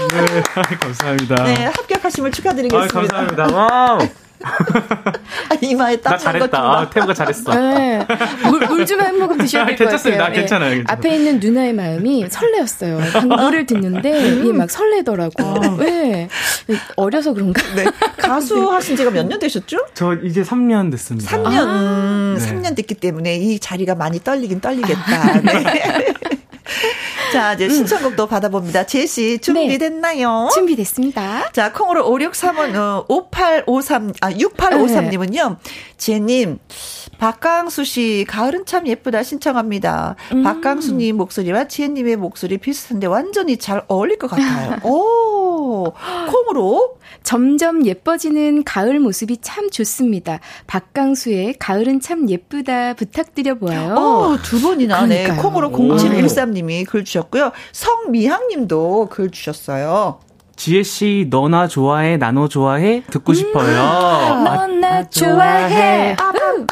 (laughs) 네, 감사합니다. 네, 합격하심을 축하드리겠습니다. 아, 감사합니다. 와우. 이마에 딱 잘했다. 아, 태우가 잘했어. 네. 물좀 한 모금 드셔야 될 것 같아요. 괜찮습니다. 네. 괜찮아요, 괜찮아요. 앞에 있는 누나의 마음이 설레었어요. 방금 노래를 듣는데 이게 막 설레더라고. 아. 네. 어려서 그런가? 네. 가수 하신 지가 몇 년 되셨죠? 저 이제 3년 됐습니다. 3년. 아. 3년 됐기 때문에 이 자리가 많이 떨리긴 떨리겠다. 네. (laughs) 자, 이제 음. 신청곡도 받아봅니다. 제시 준비됐나요? 네. 준비됐습니다. 자, 콩으로 563원, 어, 5853, 아, 6853님은요. 제님, 박강수 씨, 가을은 참 예쁘다 신청합니다. 음. 박강수님 목소리와 지혜님의 목소리 비슷한데 완전히 잘 어울릴 것 같아요. (laughs) 오, 콩으로 점점 예뻐지는 가을 모습이 참 좋습니다. 박강수의 가을은 참 예쁘다 부탁드려 보아요. 어, 두 번이나 네. 콩으로 0713님이 글 주셨고요. 성미향님도 글 주셨어요. 지혜 씨 너나 좋아해 나너 좋아해 듣고 싶어요. 음, 너나 좋아해.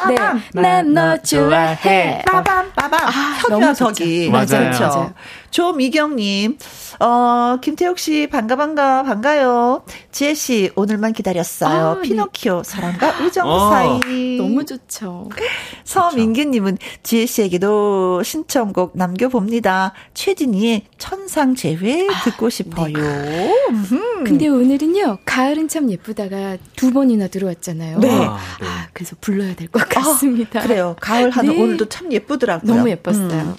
네, 나너 좋아해. 빠밤 빠밤. 아, 현미와 덕이 맞아요. 그렇죠. 조미경님, 어 김태욱 씨 반가 반가 반가요. 지혜 씨 오늘만 기다렸어요. 아, 네. 피노키오 네. 사랑과 우정 어, 사이. 너무 좋죠. 서민기님은 지혜 씨에게도 신청곡 남겨봅니다. 최진희의 천상재회 아, 듣고 싶어요. 네. 근데 오늘은요 가을은 참 예쁘다가 두 번이나 들어왔잖아요. 네. 아, 네. 아 그래서 불러야 될 것 같습니다. 아, 그래요. 가을 하늘 네. 오늘도 참 예쁘더라고요. 너무 예뻤어요. 음.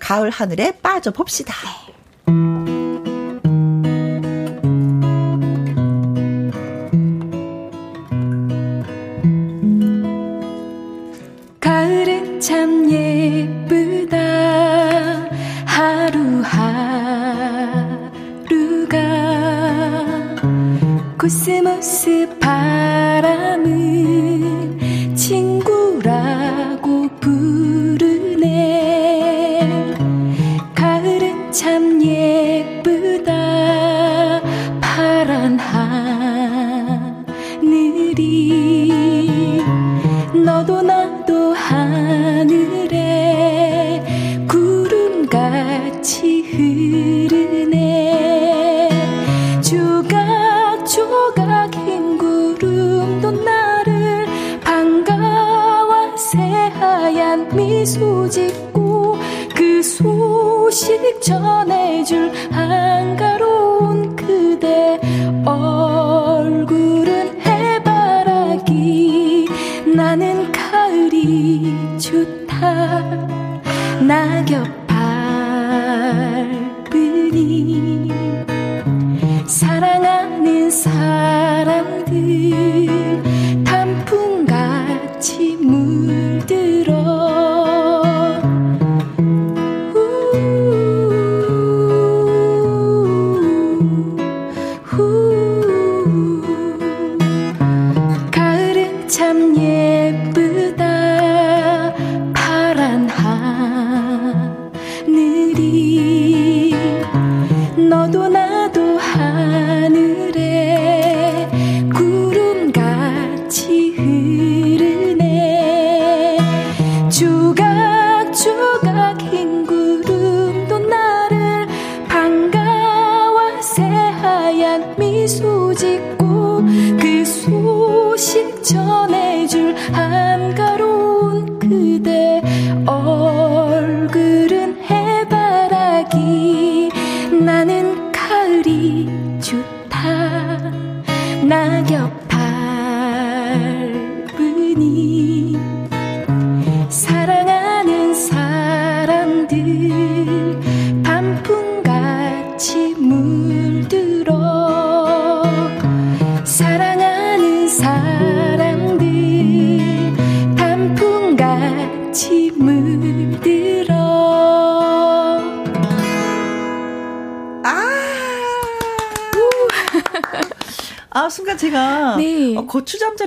가을 하늘에 빠져 봅시다. 가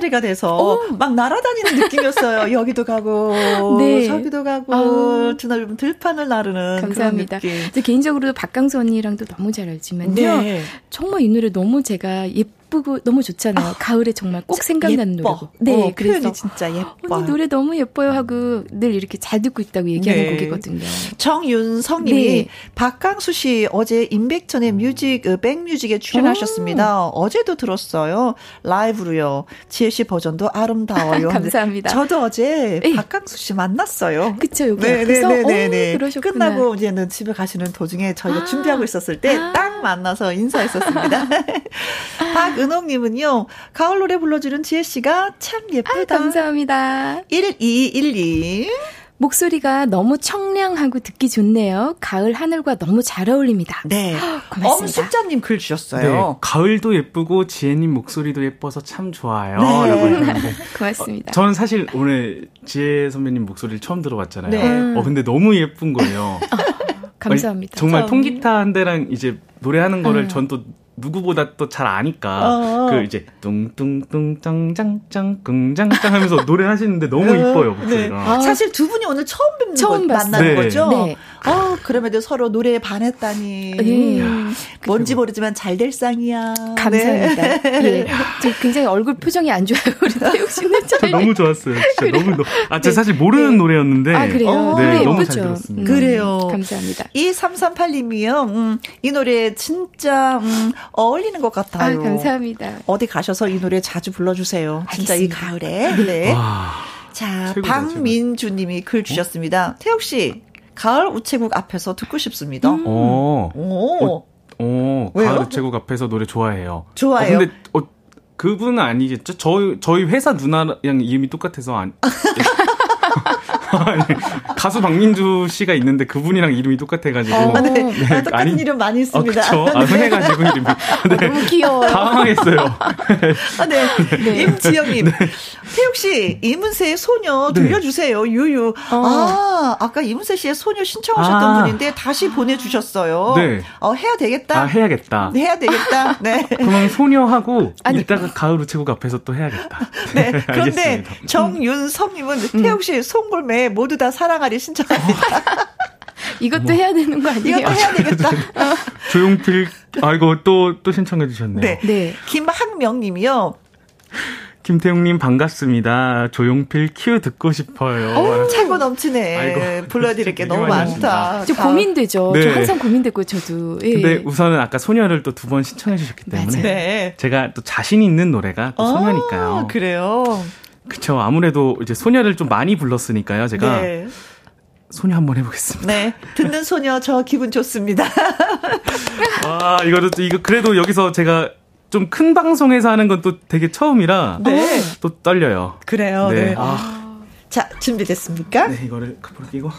잠자리가 돼서 막 날아다니는 느낌이었어요. (laughs) 여기도 가고 네. 저기도 가고 아우. 드넓은 들판을 나르는 감사합니다. 그런 느낌. 저 개인적으로 박강수 언니랑도 너무 잘 알지만요. 네. 정말 이 노래 너무 제가 예쁘 고 너무 좋잖아요. 가을에 정말 꼭 생각나는 예뻐. 노래고. 네, 어, 그래서 진짜 예뻐. 언니 노래 너무 예뻐요 하고 늘 이렇게 잘 듣고 있다고 얘기하는 네. 곡이거든요. 정윤성님이 네. 박강수 씨 어제 임백천의 뮤직 어, 백뮤직에 출연하셨습니다. 어제도 들었어요. 라이브로요. 지혜 씨 버전도 아름다워요. (laughs) 감사합니다. 저도 어제 네. 박강수 씨 만났어요. 그쵸, 여기? 네네네네. 어, 그러셨구나. 끝나고 이제는 집에 가시는 도중에 저희가 아. 준비하고 있었을 때딱 만나서 인사했었습니다. (laughs) (laughs) 박 은옥님은요, 가을 노래 불러주는 지혜 씨가 참 아, 예쁘다. 감사합니다. 1212. 목소리가 너무 청량하고 듣기 좋네요. 가을 하늘과 너무 잘 어울립니다. 네. 고맙습니다. 엄숙자님 글 네, 주셨어요. 가을도 예쁘고 지혜님 목소리도 예뻐서 참 좋아요. 네. 라고 했는데 (laughs) 고맙습니다. 저는 사실 오늘 지혜 선배님 목소리를 처음 들어봤잖아요. 네. 어 근데 너무 예쁜 거예요. (laughs) 감사합니다. 아니, 정말 참. 통기타 한 대랑 이제 노래하는 거를 음. 전또 누구보다 또 잘 아니까 어. 그 이제 뚱뚱뚱 짱짱짱 끙짱짱 하면서 노래 하시는데 너무 이뻐요 목소리가. 네. 사실 두 분이 오늘 처음 뵙는 처음 거. 만나는 네. 거죠. 네. 어, 그럼에도 서로 노래에 반했다니. 예. 뭔지 모르지만 잘될 쌍이야. 감사합니다. 네. 예. 저 굉장히 얼굴 표정이 안 좋아요. 우리 태욱 씨는 저 잘. 너무 좋았어요. 진짜 너무 너무. 아, 제 가 사실 모르는 노래였는데. 아, 그래요? 어, 네, 노래 너무 예쁘죠? 잘 들었습니다. 음, 그래요. 감사합니다. 2338님이요. 음, 이 노래 진짜 음, 어울리는 것 아, 같아요. 감사합니다. 어디 가셔서 이 노래 자주 불러주세요. 진짜 이 알겠습니다. 가을에. (laughs) 네. 와. 자, 최고다, 박민주님이 글 주셨습니다. 태욱 씨, 가을 우체국 앞에서 듣고 싶습니다. 어. 오, 어, 왜요? 가을 우체국 앞에서 노래 좋아해요. 좋아해요? 어, 근데 어, 그분은 아니겠죠? 저희 저희 회사 누나랑 이름이 똑같아서 안. (laughs) 아니, (laughs) 가수 박민주 씨가 있는데 그분이랑 이름이 똑같아가지고. 아, 네. 네, 아, 똑같은 아니- 이름 많이 어, 있습니다. 그쵸. 아, 흔해가지고 이름이. (laughs) 네. 너무 귀여워요. 당황했어요. 아, 네. 임지영님. 태욱 씨, 이문세의 소녀 네. 들려주세요. 유유. 아, 아까 이문세 씨의 소녀 신청하셨던 아. 분인데 다시 보내주셨어요. 네. 어, 해야 되겠다. 아, 해야겠다. 해야 되겠다. 네. (laughs) 그럼 소녀하고 아니. 이따가 가을 우체국 앞에서 또 해야겠다. 네. 그런데 알겠습니다. 정윤성님은 태욱 씨 송골매 모두 다 사랑하리 신청합니다. 이것도 해야 되는 거 아니에요? 이것도 해야 되겠다. (laughs) 조용필, 아이고, 또, 또 신청해 주셨네요. 네. 네. 김학명 님이요. 김태웅님 반갑습니다. 조용필 큐 듣고 싶어요. 차고 넘치네. 아이고, 불러드릴 게 되게 너무 많이 많다. 저 고민되죠. 네. 저 항상 고민되고 저도. 예. 근데 우선은 아까 소녀를 또 두 번 신청해 주셨기 때문에 네. 제가 또 자신 있는 노래가 또 소녀니까요. 아, 그래요. 그쵸. 아무래도 이제 소녀를 좀 많이 불렀으니까요. 제가 네. 소녀 한번 해보겠습니다. 네. 듣는 소녀 저 기분 좋습니다. (laughs) 아, 이거도, 이거 그래도 여기서 제가 좀 큰 방송에서 하는 건 또 되게 처음이라. 네. 또 떨려요. 그래요. 네. 네. 아. 자, 준비됐습니까? 네, 이거를 카프로 끼고.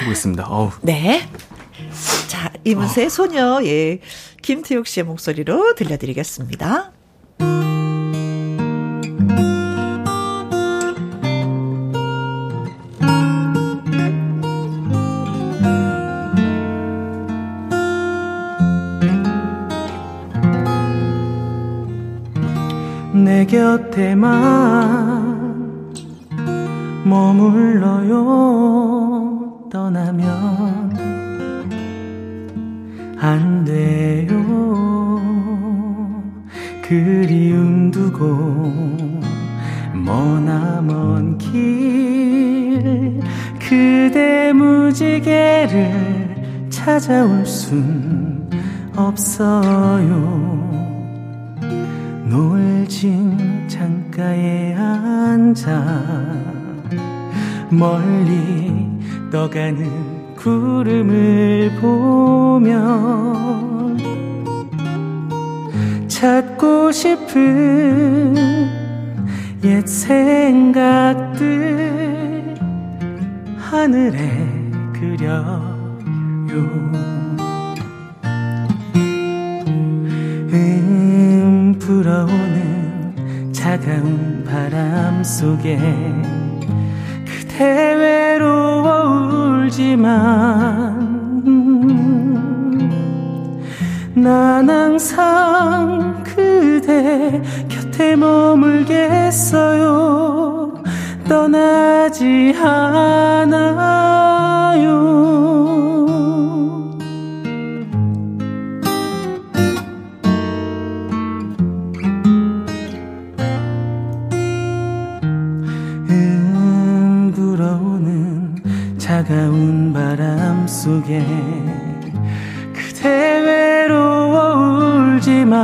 해보겠습니다. 어우. 네. 자, 이문세 어. 소녀, 예. 김태욱 씨의 목소리로 들려드리겠습니다. 내 곁에만 머물러요. 떠나면 안 돼요. 그리움 두고 머나먼 길 그대 무지개를 찾아올 순 없어요 노을진 창가에 앉아 멀리 떠가는 구름을 보며 찾고 싶은 옛 생각들 하늘에 그려요 불어오는 차가운 바람 속에 그대 외로워 울지만 난 항상 그대 곁에 머물겠어요. 떠나지 않아요 바람 속에 그대 외로워 울지만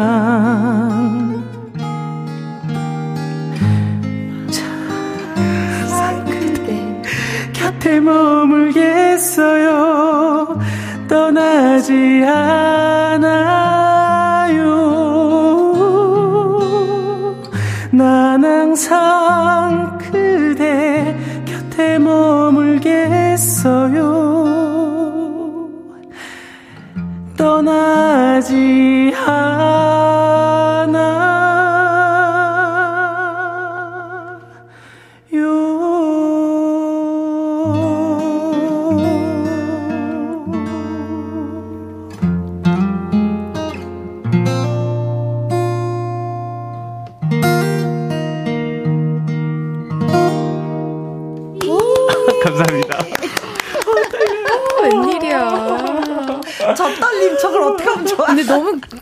참 그대 곁에 머물겠어요. 떠나지 않아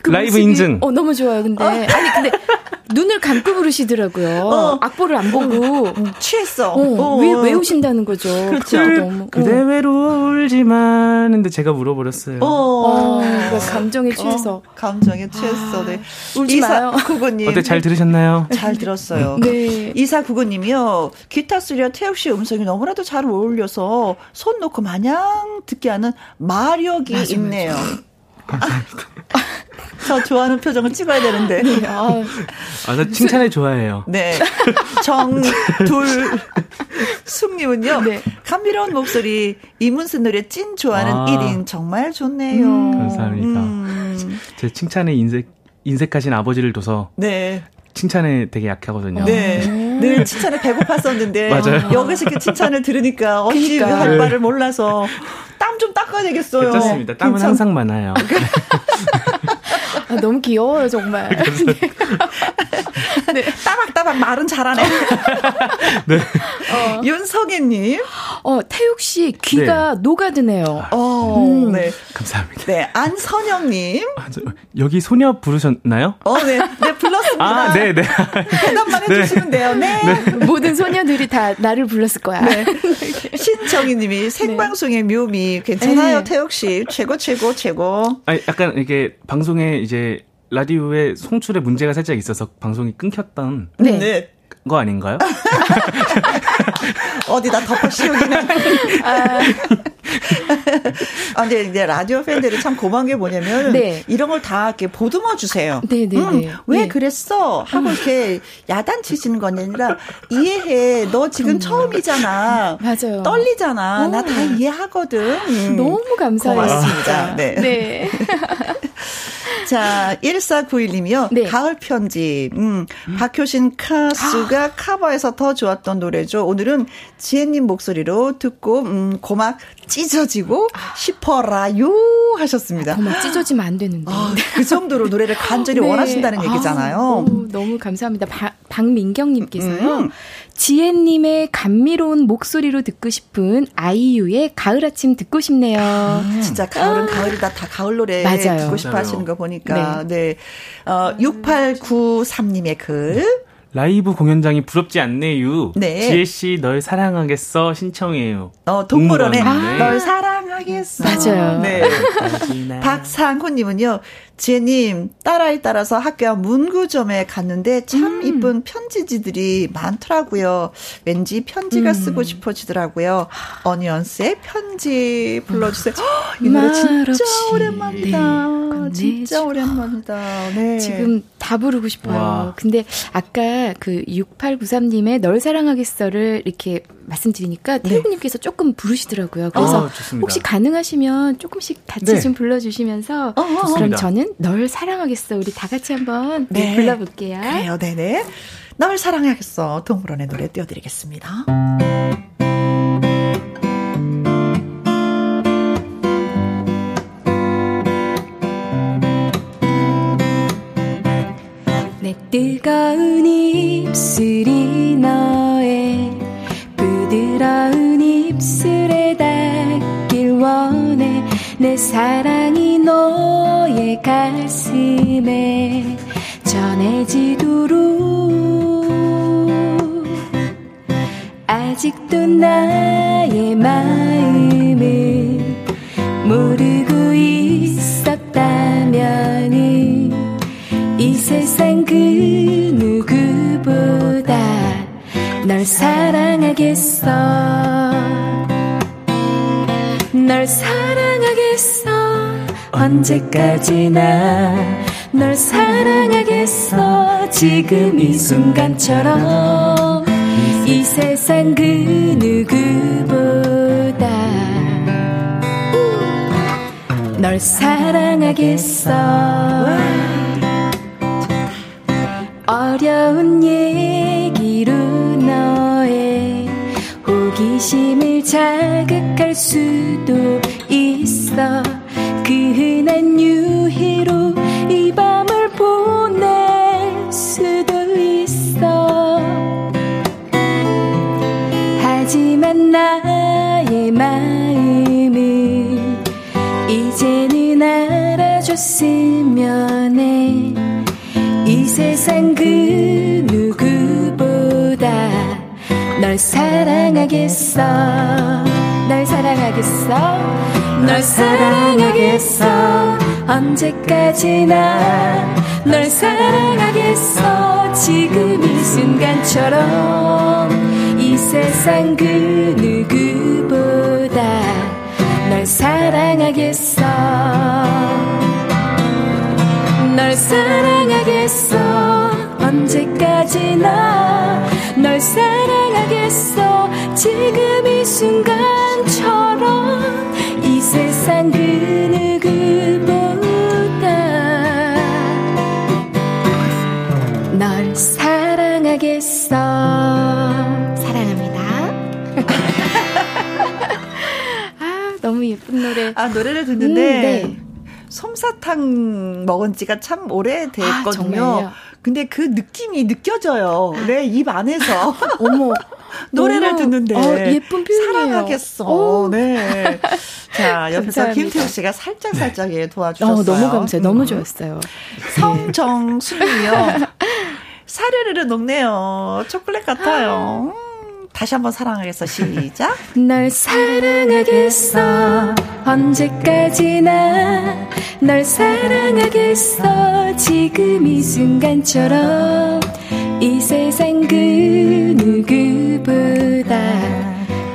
그 라이브 모습이, 인증. 어 너무 좋아요. 근데 어. 아니 근데 눈을 감고 부르시더라고요. 어. 악보를 안 보고 어, 취했어. 어, 왜, 어. 외우신다는 거죠. 그렇죠. 너무. 그대 외로 울지만 근데 제가 물어버렸어요. 어. 감정에 취해서. 감정에 취했어. 네. 울지 이사 마요. 구구님. 어때 잘 들으셨나요? 잘 들었어요. 네. 이사 구구님이요. 기타 소리와 태욱 씨 음성이 너무나도 잘 어울려서 손 놓고 마냥 듣게 하는 마력이 맞아, 있네요. 맞아. 감사합니다. (laughs) 저 좋아하는 표정을 찍어야 되는데. 네, 아, 아, 나 칭찬을 좋아해요. 네. 정둘 숙님은요. 네. 감미로운 목소리, 이문세 노래 찐 좋아하는 아, 1인 정말 좋네요. 음, 감사합니다. 음. 제 칭찬에 인색, 인색하신 아버지를 둬서. 네. 칭찬에 되게 약하거든요. 네. 늘 칭찬에 배고팠었는데. (laughs) 맞아요. 여기서 이렇게 칭찬을 들으니까 어찌 그러니까. 할 바를 몰라서 땀 좀 닦아야 되겠어요. 괜찮습니다. 땀은 괜찮... 항상 많아요. (laughs) 아, 너무 귀여워요, 정말. (laughs) 네. 따박따박 말은 잘하네. (laughs) 네. 어. 윤성애님. 어, 태욱 씨 귀가 네. 녹아드네요. 어, 음. 네. 감사합니다. 네, 안선영님. 아, 저, 여기 소녀 부르셨나요? 어, 네. 네, 불렀습니다. 아, 네, 네. 대답만 네. 해주시면 돼요. 네. 네. 모든 소녀들이 다 나를 불렀을 거야. 네. (laughs) 신정희님이 생방송의 묘미 괜찮아요, 네. 태욱 씨. 최고, 최고, 최고. 아니, 약간 이게 방송에 이제 라디오에 송출에 문제가 살짝 있어서 방송이 끊겼던 네. 네. 거 아닌가요? (laughs) 어디다 덮어 씌우기는. (laughs) 아. (laughs) 아, 근데 이제 라디오 팬들이 참 고마운 게 뭐냐면 네. 이런 걸 다 이렇게 보듬어 주세요. 네, 네, 음, 네. 왜 네. 그랬어? 하고 이렇게 야단치시는 건 아니라 이해해. 너 지금 음. 처음이잖아. 맞아요. 떨리잖아. 나 다 이해하거든. 음. 너무 감사해요. 고맙습니다. 네. 네. 자, 1491님이요. 네. 가을 편지. 음, 박효신 카스가 아. 커버해서 더 좋았던 노래죠. 오늘은 지혜님 목소리로 듣고, 음, 고막 찢어지고 아. 싶어라요 하셨습니다. 고막 찢어지면 안 되는데. 아, 그 정도로 노래를 간절히 네. 원하신다는 얘기잖아요. 아, 오, 너무 감사합니다. 바, 박민경님께서요. 음. 지혜님의 감미로운 목소리로 듣고 싶은 아이유의 가을 아침 듣고 싶네요. 아, 진짜 가을은 아. 가을이다. 다 가을 노래 맞아요. 듣고 싶어 하시는 거 보니까. 네. 네. 어, 6893님의 글. 라이브 공연장이 부럽지 않네요. 네. 지혜 씨 널 사랑하겠어 신청해요. 어 동물원에 아~ 널 사랑하겠어. 맞아요. 네. (laughs) 박상호님은요. 지혜님 딸아이 따라서 학교 문구점에 갔는데 참 음. 이쁜 편지지들이 많더라고요. 왠지 편지가 음. 쓰고 싶어지더라고요. 어니언스의 편지 불러주세요. (gasps) 이 노래 진짜 오랜만이다. 네. 진짜 오랜만이다. 네. 지금 다 부르고 싶어요. 와. 근데 아까 그 6893님의 널 사랑하겠어를 이렇게 말씀드리니까 네. 태우님께서 조금 부르시더라고요. 그래서 아, 혹시 가능하시면 조금씩 같이 네. 좀 불러주시면서 어, 어, 어. 그럼 저는 널 사랑하겠어 우리 다 같이 한번 네. 불러볼게요. 그래요, 네네. 널 사랑하겠어 동물원의 노래 띄워드리겠습니다. 내 뜨거운 입술이 너의 부드러운 입술에 닿길 원해 내 사랑이 너의 가슴에 전해지도록. 아직도 나의 마음을 모르고 있었다면 이 세상 그 누구보다 널 사랑하겠어 널 사랑하겠어. 언제까지나 널 사랑하겠어. 지금 이 순간처럼 이 세상 그 누구보다 널 사랑하겠어. 어려운 얘기로 호기심을 자극할 수도 있어. 그 흔한 유희로 이 밤을 보낼 수도 있어. 하지만 나의 마음을 이제는 알아줬으면 해. 이 세상 그 널 사랑하겠어. 널 사랑하겠어. 널 사랑하겠어. 언제까지나 널 사랑하겠어. 지금 이 순간처럼 이 세상 그 누구보다 널 사랑하겠어. 널 사랑하겠어 언제까지나 널 사랑하겠어 지금 이 순간처럼 이 세상 그 누구보다 널 사랑하겠어 (laughs) 너무 예쁜 노래. 아, 노래를 듣는데. 음, 네. 솜사탕 먹은 지가 참 오래됐거든요. 아, 근데 그 느낌이 느껴져요. 네, 입 안에서. (laughs) 어머. (laughs) 노래를 듣는데. 어, 예쁜 표현이에요. 사랑하겠어. 오. 네. (laughs) 자, 옆에서 김태우 씨가 살짝 살짝 예, 도와주셨어요. 어, 너무 감사해요. 너무 음. 좋았어요. 성정순이요. 사르르르 녹네요. 초콜릿 같아요. 음. 다시 한번 사랑하겠어. 시작. (laughs) 널 사랑하겠어. 언제까지나 널 사랑하겠어. 지금 이 순간처럼 이 세상 그 누구보다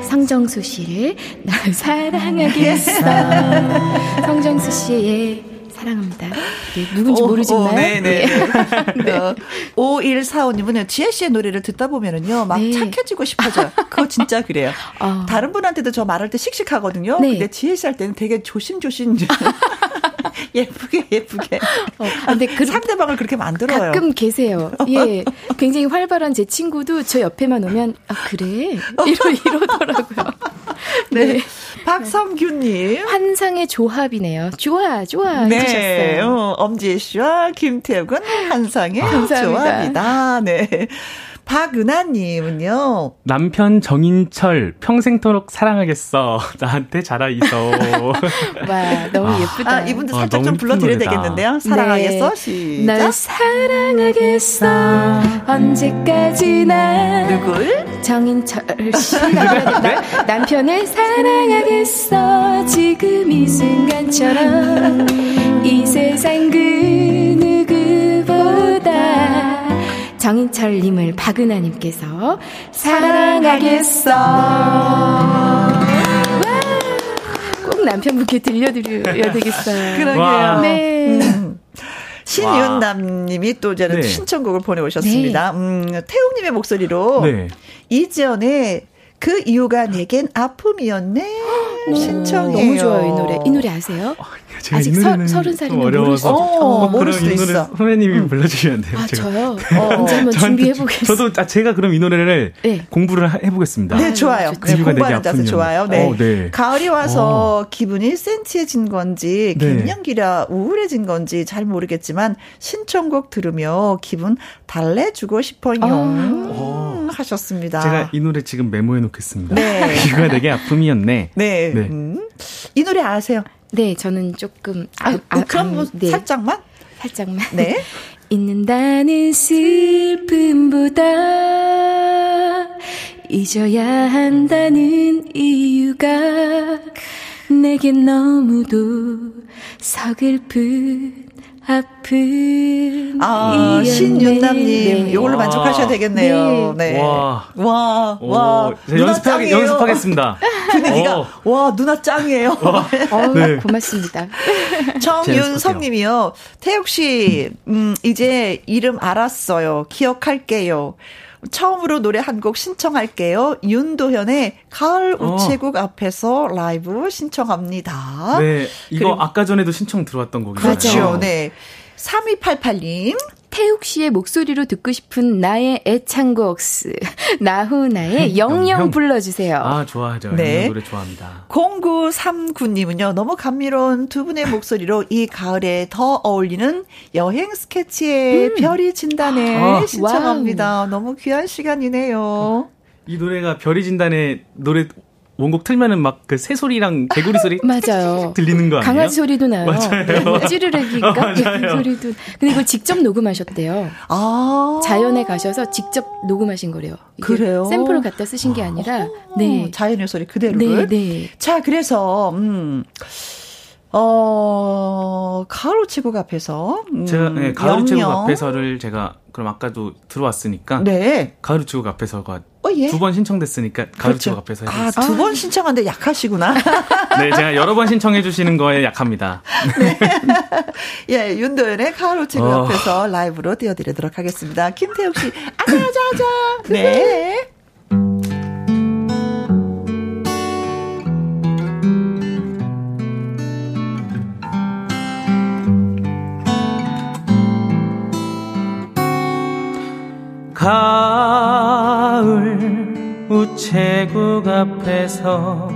성정수 씨를 나 사랑하겠어. (laughs) 성정수 씨의 사랑합니다. 네, 누군지 오, 모르지만. 오, 네네. 네. 네. (laughs) 어, 5145님은 지혜 씨의 노래를 듣다 보면은요, 막 네. 착해지고 싶어져요. 그거 진짜 그래요. 어. 다른 분한테도 저 말할 때 씩씩하거든요. 네. 근데 지혜 씨 할 때는 되게 조심조심. (laughs) 예쁘게 예쁘게. 어, 근데 그 상대방을 그렇게 만들어요. 가끔 계세요. 예, 굉장히 활발한 제 친구도 저 옆에만 오면 아 그래 (laughs) 이러 이러더라고요. 네. 네. 박성규님 환상의 조합이네요. 좋아 좋아 네. 해주셨어요. 어, 엄지혜 씨와 김태욱은 환상의 아, 조합이다. 네. 박은하님은요. 남편 정인철 평생토록 사랑하겠어. (laughs) 나한테 잘하 있어. (laughs) 와 너무 아, 예쁘다. 아, 이분도 아, 살짝 아, 좀 불러드려야 되겠는데요. 사랑하겠어. 네. 시작. 널 사랑하겠어. 언제까지나. 누굴? 정인철 씨. (laughs) 네? 남편을 사랑하겠어. 지금 이 순간처럼 이 세상 그 정인철님을 박은하님께서 사랑하겠어. 꼭 남편분께 들려드려야 되겠어요. (laughs) 그러게요. 네. 음. 신윤남님이 또 저는 네. 신청곡을 보내오셨습니다. 네. 음, 태웅님의 목소리로 네. 이지연의 그 이유가 내겐 아픔이었네. 신청해요. 너무 좋아요, 이 노래. 이 노래 아세요? 어, 제가 아직 서, 서른 살이면 어려워서 어, 모를 수도 있어. 선배님이 음. 불러주시면 돼요. 아, 제가. 저요? 네. 어, 언제 한번 준비해보겠습니다. 저도 아, 제가 그럼 이 노래를 네. 공부를 해보겠습니다. 네, 좋아요. 네, 공부하는 자세 좋아요. 네. 어, 네. 가을이 와서 어. 기분이 센치해진 건지 네. 갱년기라 우울해진 건지 잘 모르겠지만 신청곡 들으며 기분 달래주고 싶어요. 아. 하셨습니다. 제가 이 노래 지금 메모해 놓겠습니다. 네. (laughs) 이거 되게 아픔이었네. 네. 네. 음. 이 노래 아세요? 네, 저는 조금 아, 아, 아 그럼 뭐 네. 살짝만 살짝만 네. (laughs) 잊는다는 슬픔보다 잊어야 한다는 이유가 내겐 너무도 서글픈 아픈 아 신윤남님 네. 이걸로 만족하셔야 되겠네요. 네. 네. 와, 와, 와. 연습하, 연습하겠습니다. (laughs) 분위기가 어. 와 누나 짱이에요. 어, 네. 고맙습니다. (laughs) 정윤성님이요. 태욱 씨, 음, 이제 이름 알았어요. 기억할게요. 처음으로 노래 한 곡 신청할게요. 윤도현의 가을 어. 우체국 어. 앞에서 라이브 신청합니다. 네, 이거 아까 전에도 신청 들어왔던 곡이죠. 그렇죠. 네. 3288님. 태웅 씨의 목소리로 듣고 싶은 나의 애창곡 (laughs) 나훈아의 영영 불러주세요. 아 좋아하죠. 네. 노래 좋아합니다. 0939님은요. 너무 감미로운 두 분의 목소리로 이 가을에 더 어울리는 여행 스케치의 음. 별이 진다네 아, 신청합니다. 와우. 너무 귀한 시간이네요. 이 노래가 별이 진다네 노래 원곡 틀면은 막 그 새소리랑 개구리 소리 (laughs) 맞아요. 들리는 거 아니에요? 강아지 소리도 나요. 맞아요. 찌르르기가 (laughs) 어, 개구리 소리도. 근데 이걸 직접 녹음하셨대요. 아. 자연에 가셔서 직접 녹음하신 거래요. 그래요? 샘플을 갖다 쓰신 게 아니라 어, 네. 자연의 소리 그대로를. 네, 네. 자, 그래서 음 어, 가을 우체국 앞에서. 음, 제가, 네, 가을 우체국 앞에서를 제가, 그럼 아까도 들어왔으니까. 네. 가을 우체국 앞에서가 어, 예. 두 번 신청됐으니까 가을 우체국 그렇죠. 앞에서 해보겠습니다. 아, 두 번 신청하는데 약하시구나. (laughs) 네, 제가 여러 번 신청해 주시는 거에 약합니다. (laughs) 네. (laughs) 예, 윤도현의 우체국 어. 앞에서 라이브로 띄워드리도록 하겠습니다. 김태욱 씨, 아자자자. 네. 가을 우체국 앞에서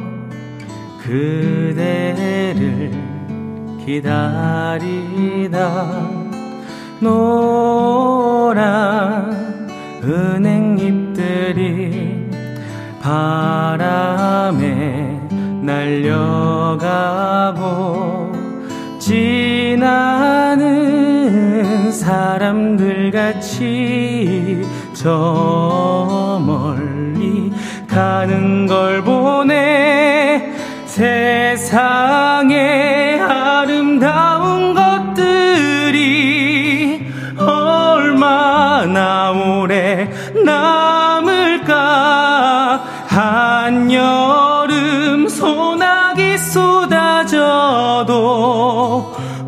그대를 기다리다. 노란 은행잎들이 바람에 날려가고 지나는 사람들 같이 저 멀리 가는 걸 보네 세상에 아름다운 것들이 얼마나 오래 남을까? 한여름 소나기 쏟아져도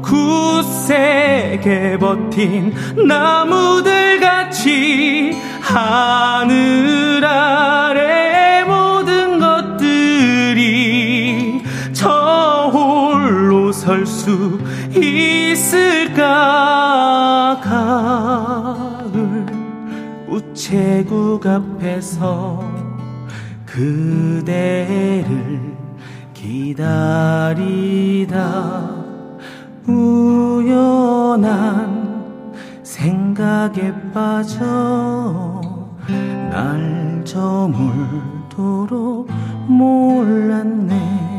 굳세게 버틴 나무들 같이 하늘 아 수 있을까? 가을 우체국 앞에서 그대를 기다리다 우연한 생각에 빠져 날 저물도록 몰랐네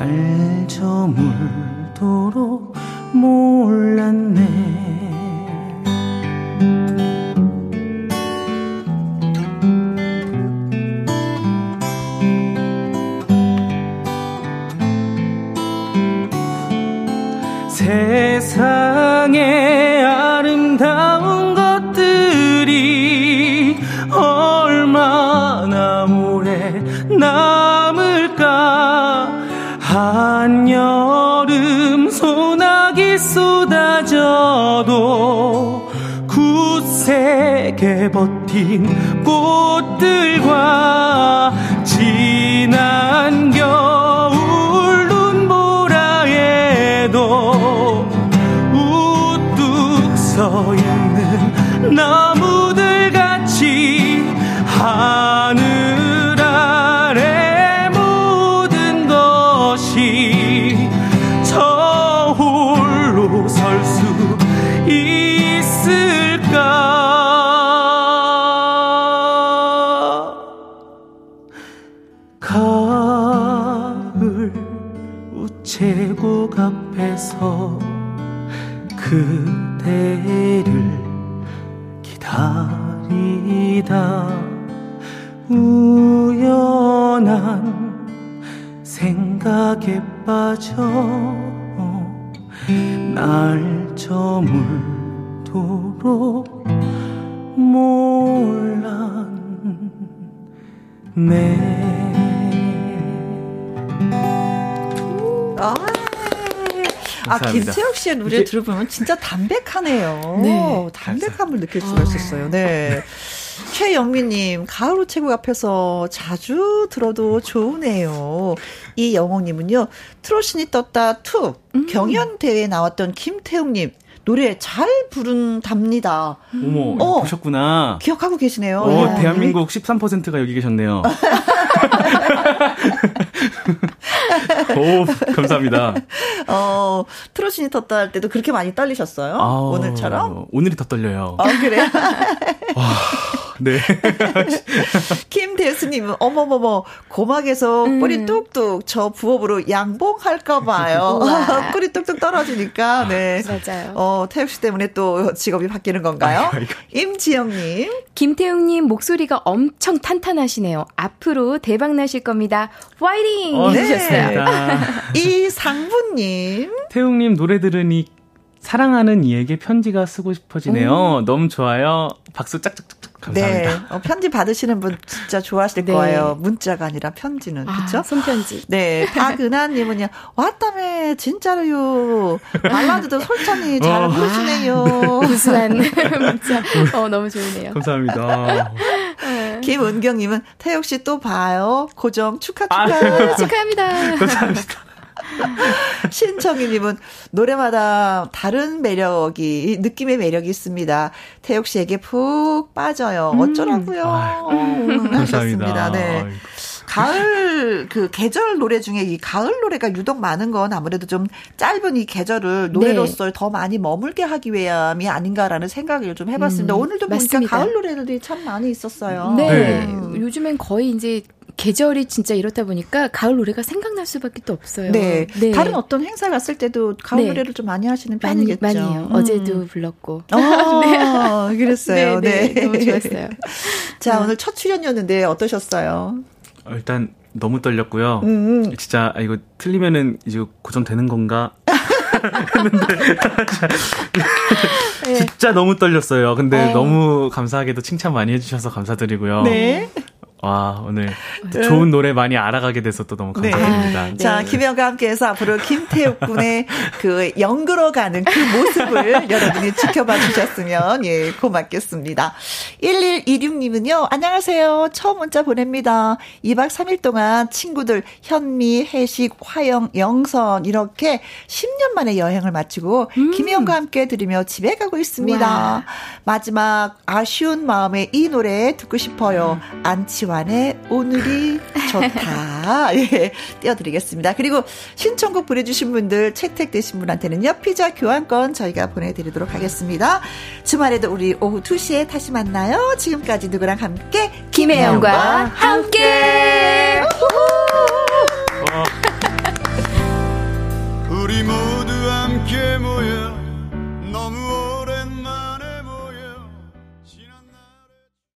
날 저물도록 몰랐네. 세상에 굳세게 버틴 꽃들과 지난 겨울 눈보라에도 우뚝 서 빠져 날 저물도록 몰랐네 아, 아. 김태혁 씨의 노래 들어보면 진짜 담백하네요. 네. 담백함을 느낄 수가 있었어요. 네. 최영미님, 가을 우체국 앞에서 자주 들어도 좋으네요. 이 영웅님은요, 트롯신이 떴다 two 경연 대회에 나왔던 김태웅님 노래 잘 부른답니다. 어머, 어. 보셨구나. 기억하고 계시네요. 어, 네. 대한민국 13%가 여기 계셨네요. (laughs) 오, 감사합니다. 어, 트롯신이 떴다 할 때도 그렇게 많이 떨리셨어요? 아우, 오늘처럼? 오늘이 더 떨려요. 아, 그래요? (laughs) 네. (laughs) 김대수님은 어머머머 고막에서 음. 뿌리 뚝뚝 저 부업으로 양봉할까봐요. (laughs) (laughs) 뿌리 뚝뚝 떨어지니까 네. 맞아요. 어 태욱 씨 때문에 또 직업이 바뀌는 건가요? 임지영님 김태웅님 목소리가 엄청 탄탄하시네요. 앞으로 대박 나실 겁니다. 화이팅! 어, 해주셨어요. 이상부님 태웅님 노래 들으니 사랑하는 이에게 편지가 쓰고 싶어지네요. 너무 좋아요. 박수 짝짝짝짝 감사합니다. 네 어, 편지 받으시는 분 진짜 좋아하실 네. 거예요. 문자가 아니라 편지는 그렇죠? 아, 손편지. 네, 박은하님은요, 왔다며, 진짜로요. 발라드도 솔찬히 잘 어. 부르시네요. 구수한 문자. 어, 너무 좋으네요. 감사합니다. 김은경님은, 태혁 씨 또 봐요. 고정 축하, 축하. 아, (laughs) 축하합니다. 감사합니다. (laughs) 신청희님은, 노래마다 다른 매력이, 느낌의 매력이 있습니다. 태혁 씨에게 푹 빠져요. 어쩌라고요. 음, 하셨습니다. 감사합니다. 네. 아이고. 가을 그 계절 노래 중에 이 가을 노래가 유독 많은 건 아무래도 좀 짧은 이 계절을 노래로서 더 많이 머물게 하기 위함이 아닌가라는 생각을 좀 해봤습니다. 음, 오늘도 보니까 맞습니다. 가을 노래들이 참 많이 있었어요. 네. 네. 요즘엔 거의 이제 계절이 진짜 이렇다 보니까 가을 노래가 생각날 수밖에 또 없어요. 네. 다른 어떤 행사 갔을 때도 가을 네. 노래를 좀 많이 하시는 편이겠죠. 많이 해요. 음. 어제도 불렀고. 어, (laughs) 그랬어요. 네. 네, 너무 좋았어요. (laughs) 자, 오늘 첫 출연이었는데 어떠셨어요? 어, 일단 너무 떨렸고요. 음. 진짜 아, 이거 틀리면은 이제 고정되는 건가? (laughs) 진짜 너무 떨렸어요. 근데 어. 너무 감사하게도 칭찬 많이 해주셔서 감사드리고요. 네. 와, 오늘 네. 좋은 노래 많이 알아가게 돼서 또 너무 네. 감사드립니다. 네. 자, 김영과 함께해서 앞으로 김태욱 군의 (laughs) 그 연그러 가는 그 모습을 여러분이 지켜봐 주셨으면 예, 고맙겠습니다. 1126님은요, 안녕하세요. 처음 문자 보냅니다. 2박 3일 동안 친구들 현미, 해식, 화영, 영선 이렇게 10년 만에 여행을 마치고 음. 김영과 함께 들으며 집에 가고 있습니다. 와. 마지막 아쉬운 마음에 이 노래 듣고 싶어요. 안치 박지환의 오늘이 좋다. (laughs) 예, 띄워드리겠습니다. 그리고 신청곡 보내주신 분들 채택되신 분한테는요, 피자 교환권 저희가 보내드리도록 하겠습니다. 주말에도 우리 오후 2시에 다시 만나요. 지금까지 누구랑 함께? 김혜영과 함께! 함께. 우리 모두 함께 모여 너무